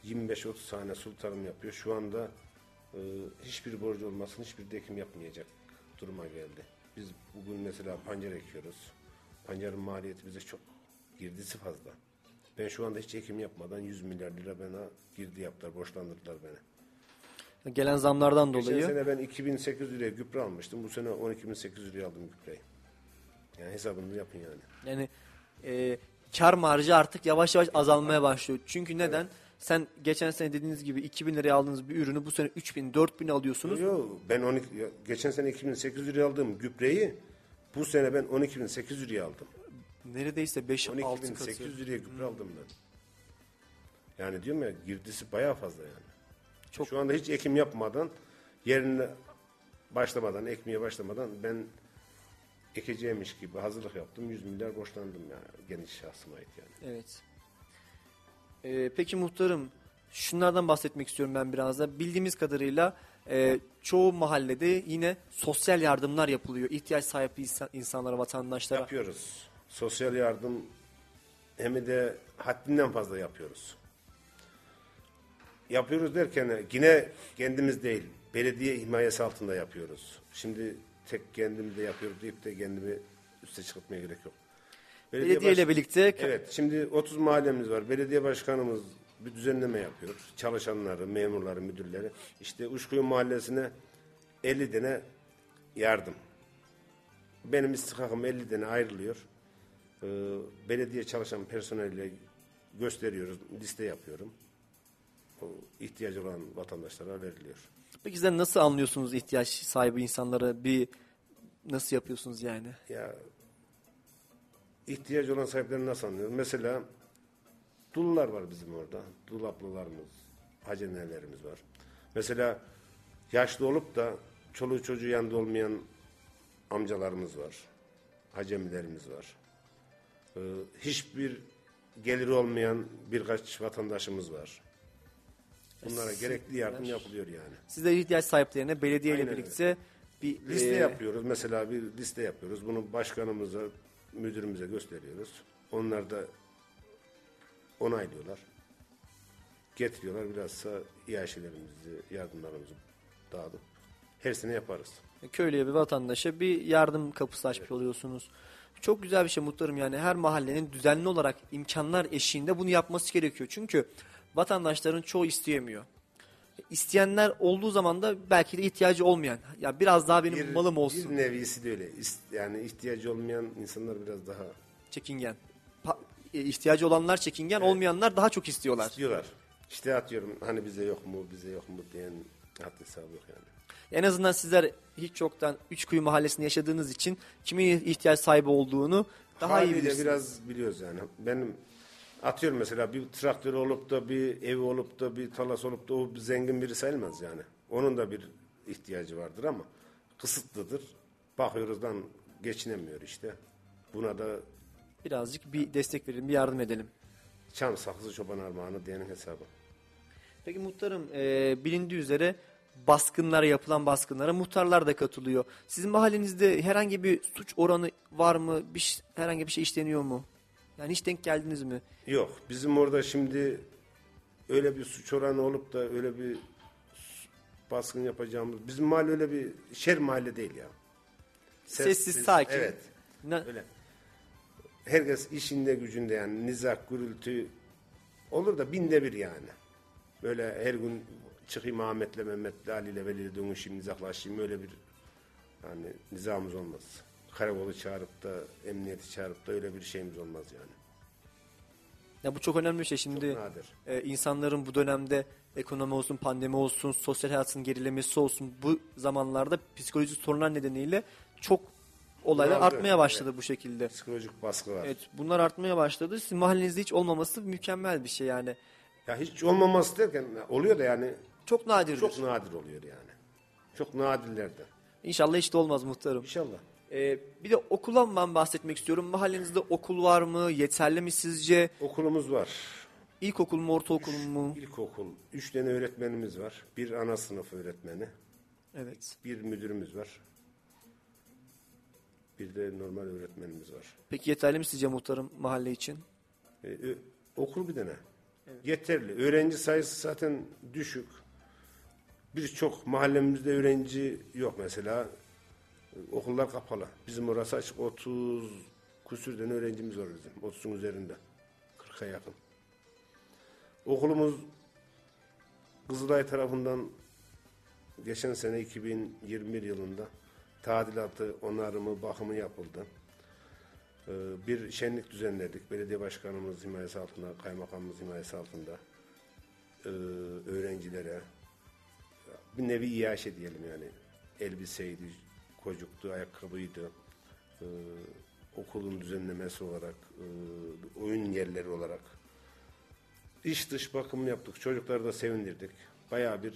25-30 tane sulu tarım yapıyor. Şu anda e, hiçbir borcu olmasın, hiçbir de ekim yapmayacak duruma geldi. Biz bugün mesela pancar ekiyoruz. Pancarın maliyeti bize çok girdisi fazla. Ben şu anda hiç ekim yapmadan 100 milyar lira bana girdi yaptılar, borçlandırdılar beni. Gelen zamlardan Geçen dolayı sene ben 2800 liraya gübre almıştım. Bu sene 12.800 liraya aldım gübreyi. Yani hesabını yapın yani. yani e, kar marjı artık yavaş yavaş azalmaya başlıyor. Çünkü neden? Sen geçen sene dediğiniz gibi 2000 liraya aldığınız bir ürünü bu sene 3000 4000 alıyorsunuz. Yo, ben 12, ya, geçen sene 2800 liraya aldığım gübreyi bu sene ben 12.800 liraya aldım. Neredeyse 5-6 katı. 12.800 liraya gübre aldım ben. Yani diyorum ya girdisi bayağı fazla yani. Çok- Şu anda hiç ekim yapmadan yerine başlamadan, ekmeye başlamadan ben ekeceğimiş gibi hazırlık yaptım. 100 milyar borçlandım ya geniş şahsıma ait yani. Evet. Ee, peki muhtarım şunlardan bahsetmek istiyorum ben biraz da. Bildiğimiz kadarıyla e, çoğu mahallede yine sosyal yardımlar yapılıyor. İhtiyaç sahibi insan- insanlara, vatandaşlara. Yapıyoruz. Sosyal yardım hem de haddinden fazla yapıyoruz. Yapıyoruz derken yine kendimiz değil, belediye himayesi altında yapıyoruz. Şimdi tek kendimde yapıyoruz deyip de kendimi üste çıkartmaya gerek yok. Belediye ile birlikte Evet, şimdi 30 mahallemiz var. Belediye başkanımız bir düzenleme yapıyor. Çalışanları, memurları, müdürleri. İşte Uşkuyu mahallesine 50 tane yardım. Benim istihakım 50 tane ayrılıyor. Ee, belediye çalışan personelle gösteriyoruz, liste yapıyorum. O ihtiyacı olan vatandaşlara veriliyor. Peki siz nasıl anlıyorsunuz ihtiyaç sahibi insanlara bir nasıl yapıyorsunuz yani? Ya ihtiyacı olan sahiplerini nasıl anlıyoruz? Mesela dullar var bizim orada. Dulaplılarımız, hacenelerimiz var. Mesela yaşlı olup da çoluğu çocuğu yanında olmayan amcalarımız var. Hacemilerimiz var. Ee, hiçbir geliri olmayan birkaç vatandaşımız var. Bunlara gerekli yardım yapılıyor yani. Sizler ihtiyaç sahiplerine belediye ile birlikte bir Liste e, yapıyoruz. Mesela bir liste yapıyoruz. Bunu başkanımıza, müdürümüze gösteriyoruz. Onlar da onaylıyorlar. Getiriyorlar. Bilhassa iaşelerimizi, yardımlarımızı dağıtıp her sene yaparız. köylüye bir vatandaşa bir yardım kapısı açmış oluyorsunuz. Çok güzel bir şey muhtarım yani her mahallenin düzenli olarak imkanlar eşiğinde bunu yapması gerekiyor. Çünkü vatandaşların çoğu isteyemiyor. İsteyenler olduğu zaman da belki de ihtiyacı olmayan ya biraz daha benim malım olsun Bir nevisi de öyle. Yani ihtiyacı olmayan insanlar biraz daha çekingen. Pa- e, ihtiyacı olanlar çekingen olmayanlar daha çok istiyorlar. diyorlar. İşte atıyorum hani bize yok mu, bize yok mu diyen hat hesabı yok yani. En azından sizler hiç yoktan Üçkuyu mahallesinde yaşadığınız için kimin ihtiyaç sahibi olduğunu daha iyi Haliyle bilirsiniz. biraz biliyoruz yani. Benim atıyorum mesela bir traktör olup da bir evi olup da bir tarlası olup da o bir zengin biri sayılmaz yani. Onun da bir ihtiyacı vardır ama kısıtlıdır. Bakıyoruzdan geçinemiyor işte. Buna da Birazcık bir destek verelim, bir yardım edelim. çam sakızı çoban armağanı diyenin hesabı. Peki muhtarım e, bilindiği üzere baskınlara yapılan baskınlara muhtarlar da katılıyor. Sizin mahallenizde herhangi bir suç oranı var mı? Bir, herhangi bir şey işleniyor mu? Yani hiç denk geldiniz mi? Yok bizim orada şimdi öyle bir suç oranı olup da öyle bir baskın yapacağımız bizim mahalle öyle bir şer mahalle değil ya. Sessiz, sakin. Evet. Ne- Öyle. Herkes işinde gücünde yani nizak, gürültü olur da binde bir yani. Böyle her gün çıkayım Ahmet'le, Mehmet'le, Ali'yle, Veli'yle dönüşeyim, nizaklaşayım öyle bir yani nizamımız olmaz. Karakolu çağırıp da, emniyeti çağırıp da öyle bir şeyimiz olmaz yani. Ya bu çok önemli bir şey. Şimdi Çok nadir. e, insanların bu dönemde Ekonomi olsun, pandemi olsun, sosyal hayatın gerilemesi olsun bu zamanlarda psikolojik sorunlar nedeniyle çok olaylar Bunaldı, artmaya başladı evet. bu şekilde. Psikolojik baskı var. Evet bunlar artmaya başladı. Sizin mahallenizde hiç olmaması mükemmel bir şey yani. Ya hiç olmaması derken oluyor da yani Çok nadirdir. çok nadir oluyor yani. Çok nadirlerden. İnşallah hiç de olmaz muhtarım. İnşallah. Ee, bir de okuldan ben bahsetmek istiyorum. Mahallenizde okul var mı? Yeterli mi sizce? Okulumuz var. İlkokul mu, ortaokul mu? İlkokul. Üç tane öğretmenimiz var. Bir ana sınıf öğretmeni. Evet. Bir müdürümüz var. Bir de normal öğretmenimiz var. Peki yeterli mi sizce muhtarım mahalle için? E, ö- okul bir tane. Yeterli. Öğrenci sayısı zaten düşük. Birçok mahallemizde öğrenci yok mesela. Okullar kapalı. Bizim orası açık. 30 küsürden öğrencimiz var bizim. 30'un üzerinde. 40'a yakın. Okulumuz Kızılay tarafından geçen sene 2021 yılında tadilatı, onarımı, bakımı yapıldı. Ee, bir şenlik düzenledik. Belediye başkanımız himayesi altında, kaymakamımız himayesi altında ee, öğrencilere bir nevi iaşe diyelim yani. Elbiseydi, kocuktu, ayakkabıydı. Ee, okulun düzenlemesi olarak, e, oyun yerleri olarak iç dış bakımını yaptık. Çocukları da sevindirdik. Bayağı bir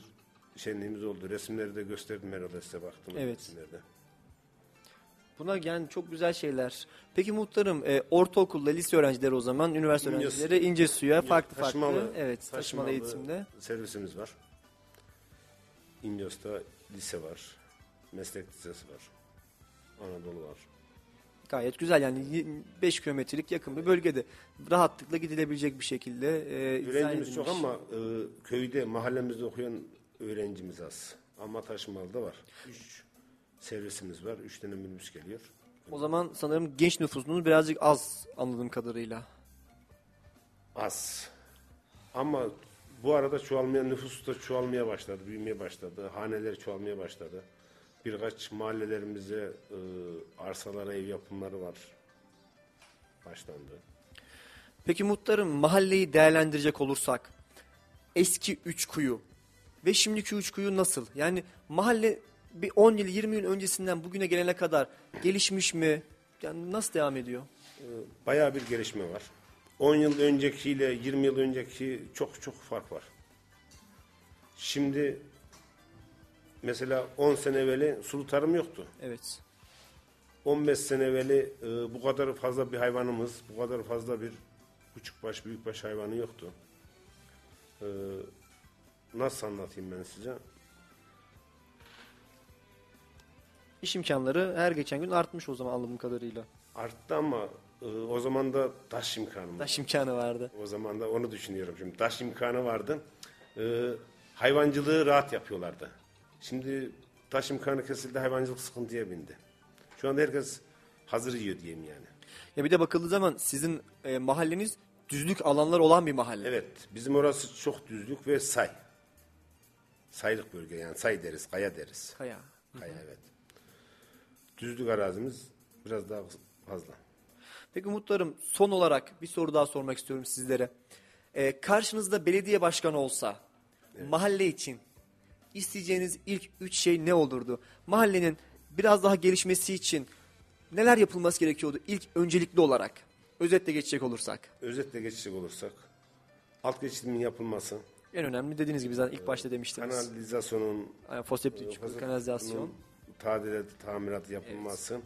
şenliğimiz oldu. Resimleri de gösterdim herhalde size baktım. Evet. resimlerde. Bunlar yani çok güzel şeyler. Peki muhtarım e, ortaokulda lise öğrencileri o zaman, üniversite İnce- öğrencileri ince suya farklı Taşımalı, farklı. Evet, taşımalı, taşımalı eğitimde. servisimiz var. İnyos'ta lise var. Meslek lisesi var. Anadolu var. Gayet güzel yani 5 kilometrelik yakın bir bölgede rahatlıkla gidilebilecek bir şekilde e, Öğrencimiz çok ama e, köyde, mahallemizde okuyan öğrencimiz az. Ama taşımalıda var. Üç servisimiz var. Üç tane minibüs geliyor. O zaman sanırım genç nüfusunuz birazcık az anladığım kadarıyla. Az. Ama bu arada çoğalmaya, nüfus da çoğalmaya başladı, büyümeye başladı. Haneler çoğalmaya başladı. Birkaç mahallelerimize e, arsalara ev yapımları var. Başlandı. Peki muhtarım mahalleyi değerlendirecek olursak eski üç kuyu ve şimdiki üç kuyu nasıl? Yani mahalle bir 10 yıl 20 yıl öncesinden bugüne gelene kadar gelişmiş mi? Yani nasıl devam ediyor? Bayağı bir gelişme var. 10 yıl öncekiyle 20 yıl önceki çok çok fark var. Şimdi mesela 10 sene evveli sulu tarım yoktu. Evet. 15 sene evveli e, bu kadar fazla bir hayvanımız, bu kadar fazla bir küçük baş, büyük baş hayvanı yoktu. E, nasıl anlatayım ben size? İş imkanları her geçen gün artmış o zaman anladığım kadarıyla. Arttı ama e, o zaman da taş imkanı Taş imkanı vardı. O zaman da onu düşünüyorum şimdi. Taş imkanı vardı. E, hayvancılığı rahat yapıyorlardı. Şimdi taş imkanı kesildi, hayvancılık sıkıntıya bindi. Şu anda herkes hazır yiyor diyeyim yani. Ya bir de bakıldığı zaman sizin e, mahalleniz düzlük alanlar olan bir mahalle. Evet, bizim orası çok düzlük ve say. Saylık bölge yani say deriz, kaya deriz. Kaya. Kaya evet. Düzlük arazimiz biraz daha fazla. Peki muhtarım son olarak bir soru daha sormak istiyorum sizlere. Ee, karşınızda belediye başkanı olsa mahalle için isteyeceğiniz ilk üç şey ne olurdu? Mahallenin biraz daha gelişmesi için neler yapılması gerekiyordu ilk öncelikli olarak? Özetle geçecek olursak. Özetle geçecek olursak, alt geçidimin yapılması, En önemli dediğiniz gibi zaten ilk başta demiştiniz. kanalizasyonun Yani foseptik çukur, Fazla- kanalizasyon. bunun Tadilatı, tamiratı yapılması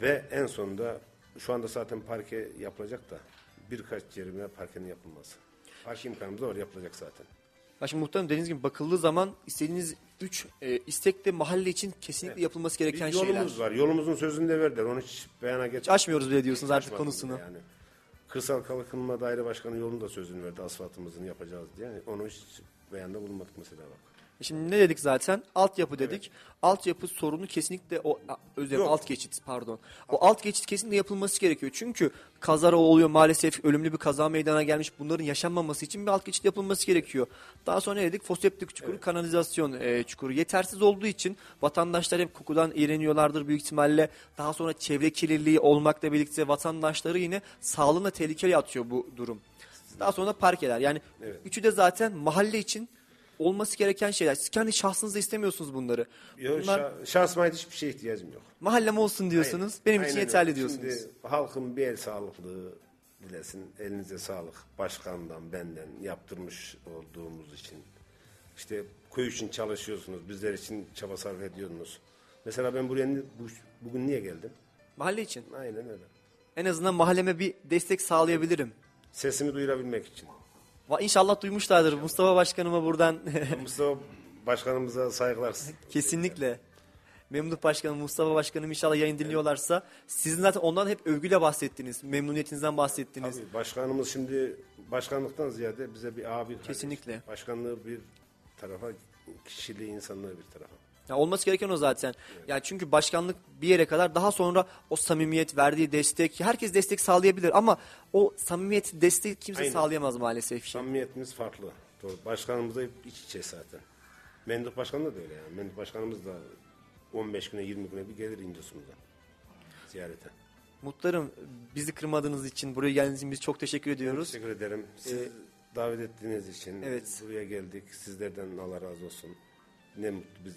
ve en sonunda şu anda zaten parke yapılacak da birkaç yerine parkenin yapılması. Parke imkanımız var yapılacak zaten. Ya şimdi muhtarım dediğiniz gibi bakıldığı zaman istediğiniz üç e, istek de mahalle için kesinlikle yapılması gereken Bir yolumuz şeyler. var. Yolumuzun sözünü de verdiler. Onu hiç beyana geç. Hiç açmıyoruz bile diyorsunuz artık açmadım konusunu. bile Yani. Kırsal Kalkınma Daire Başkanı yolunu da sözünü verdi. Asfaltımızın yapacağız diye. Onu hiç beyanda bulunmadık mesela bak. Şimdi ne dedik zaten? Altyapı dedik. Altyapı sorunu kesinlikle o özür alt geçit pardon. O alt geçit kesinlikle yapılması gerekiyor. Çünkü kazara oluyor maalesef ölümlü bir kaza meydana gelmiş. Bunların yaşanmaması için bir alt geçit yapılması gerekiyor. Daha sonra ne dedik? Foseptik çukuru, kanalizasyon e, çukuru. Yetersiz olduğu için vatandaşlar hep kokudan iğreniyorlardır büyük ihtimalle. Daha sonra çevre kirliliği olmakla birlikte vatandaşları yine sağlığına tehlikeye atıyor bu durum. Daha sonra parkeler. Yani Evet. üçü de zaten mahalle için olması gereken şeyler. Siz kendi şahsınızda istemiyorsunuz bunları. Yok, Bunlar şa- şahsıma hiçbir şeye ihtiyacım yok. mahallem olsun diyorsunuz. Aynen. Benim için Aynen yeterli öyle. diyorsunuz. Şimdi halkın bir el sağlıklığı dilesin. Elinize sağlık. Başkandan, benden yaptırmış olduğumuz için. İşte köy için çalışıyorsunuz. Bizler için çaba sarf ediyorsunuz. Mesela ben buraya bu, bugün niye geldim? Mahalle için. Aynen öyle. En azından mahalleme bir destek sağlayabilirim. Sesimi duyurabilmek için. Va- İnşallah duymuşlardır. Mustafa Başkanıma buradan *laughs* Mustafa Başkanımıza saygılar. kesinlikle. Memduh Başkanım, Mustafa Başkanım inşallah yayın dinliyorlarsa sizin zaten ondan hep övgüyle bahsettiniz. Memnuniyetinizden bahsettiniz. Tabii başkanımız şimdi başkanlıktan ziyade bize bir abi. kardeş. Kesinlikle. Başkanlığı bir tarafa, kişiliği insanlığı bir tarafa. Ya olması gereken o zaten. Ya çünkü başkanlık bir yere kadar daha sonra o samimiyet verdiği destek herkes destek sağlayabilir ama o samimiyet destek kimse Aynen. sağlayamaz maalesef ki. Samimiyetimiz farklı. Doğru. Başkanımız da hep iç içe zaten. Menduh Başkan da öyle yani. Menduh Başkanımız da 15 güne 20 güne bir gelir İncosum'da ziyarete. Mutlarım bizi kırmadığınız için, buraya geldiğiniz için biz çok teşekkür ediyoruz. Teşekkür ederim. Siz davet ettiğiniz için Evet. buraya geldik. Sizlerden Allah razı olsun. Ne mutlu biz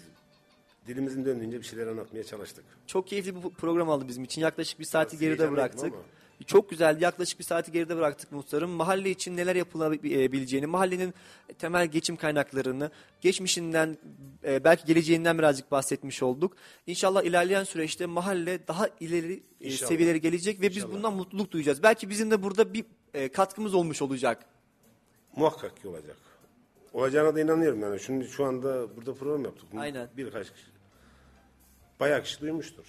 dilimizin döndüğünce bir şeyler anlatmaya çalıştık. Çok keyifli bir program oldu bizim için. Yaklaşık bir saati Biraz geride bıraktık. ama. Çok güzeldi. Yaklaşık bir saati geride bıraktık muhtarım. Mahalle için neler yapılabileceğini, mahallenin temel geçim kaynaklarını, geçmişinden, e, belki geleceğinden birazcık bahsetmiş olduk. İnşallah ilerleyen süreçte mahalle daha ileri e, İnşallah. seviyelere gelecek ve biz İnşallah. bundan mutluluk duyacağız. Belki bizim de burada bir e, katkımız olmuş olacak. Muhakkak ki olacak. Olacağına da inanıyorum yani. Şimdi şu anda burada program yaptık. Aynen. Birkaç kişi. Bayağı kişi duymuştur.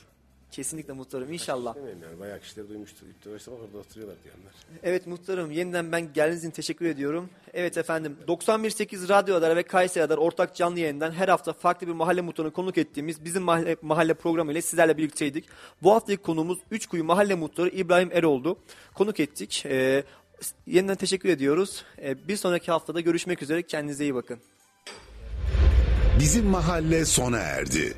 Kesinlikle muhtarım inşallah. Demeyeyim yani. Bayağı kişiler duymuştur. İptivarsa bak orada oturuyorlar diyenler. Evet muhtarım yeniden ben geldiğiniz için teşekkür ediyorum. Evet efendim 91.8 Radyo Adar ve Kayseri Adar ortak canlı yayından her hafta farklı bir mahalle muhtarını konuk ettiğimiz bizim mahalle, mahalle programı ile sizlerle birlikteydik. Bu haftaki konuğumuz Üçkuyu Mahalle Muhtarı İbrahim Erol'du. Konuk ettik. Ee, yeniden teşekkür ediyoruz. Ee, bir sonraki haftada görüşmek üzere kendinize iyi bakın. Bizim mahalle sona erdi.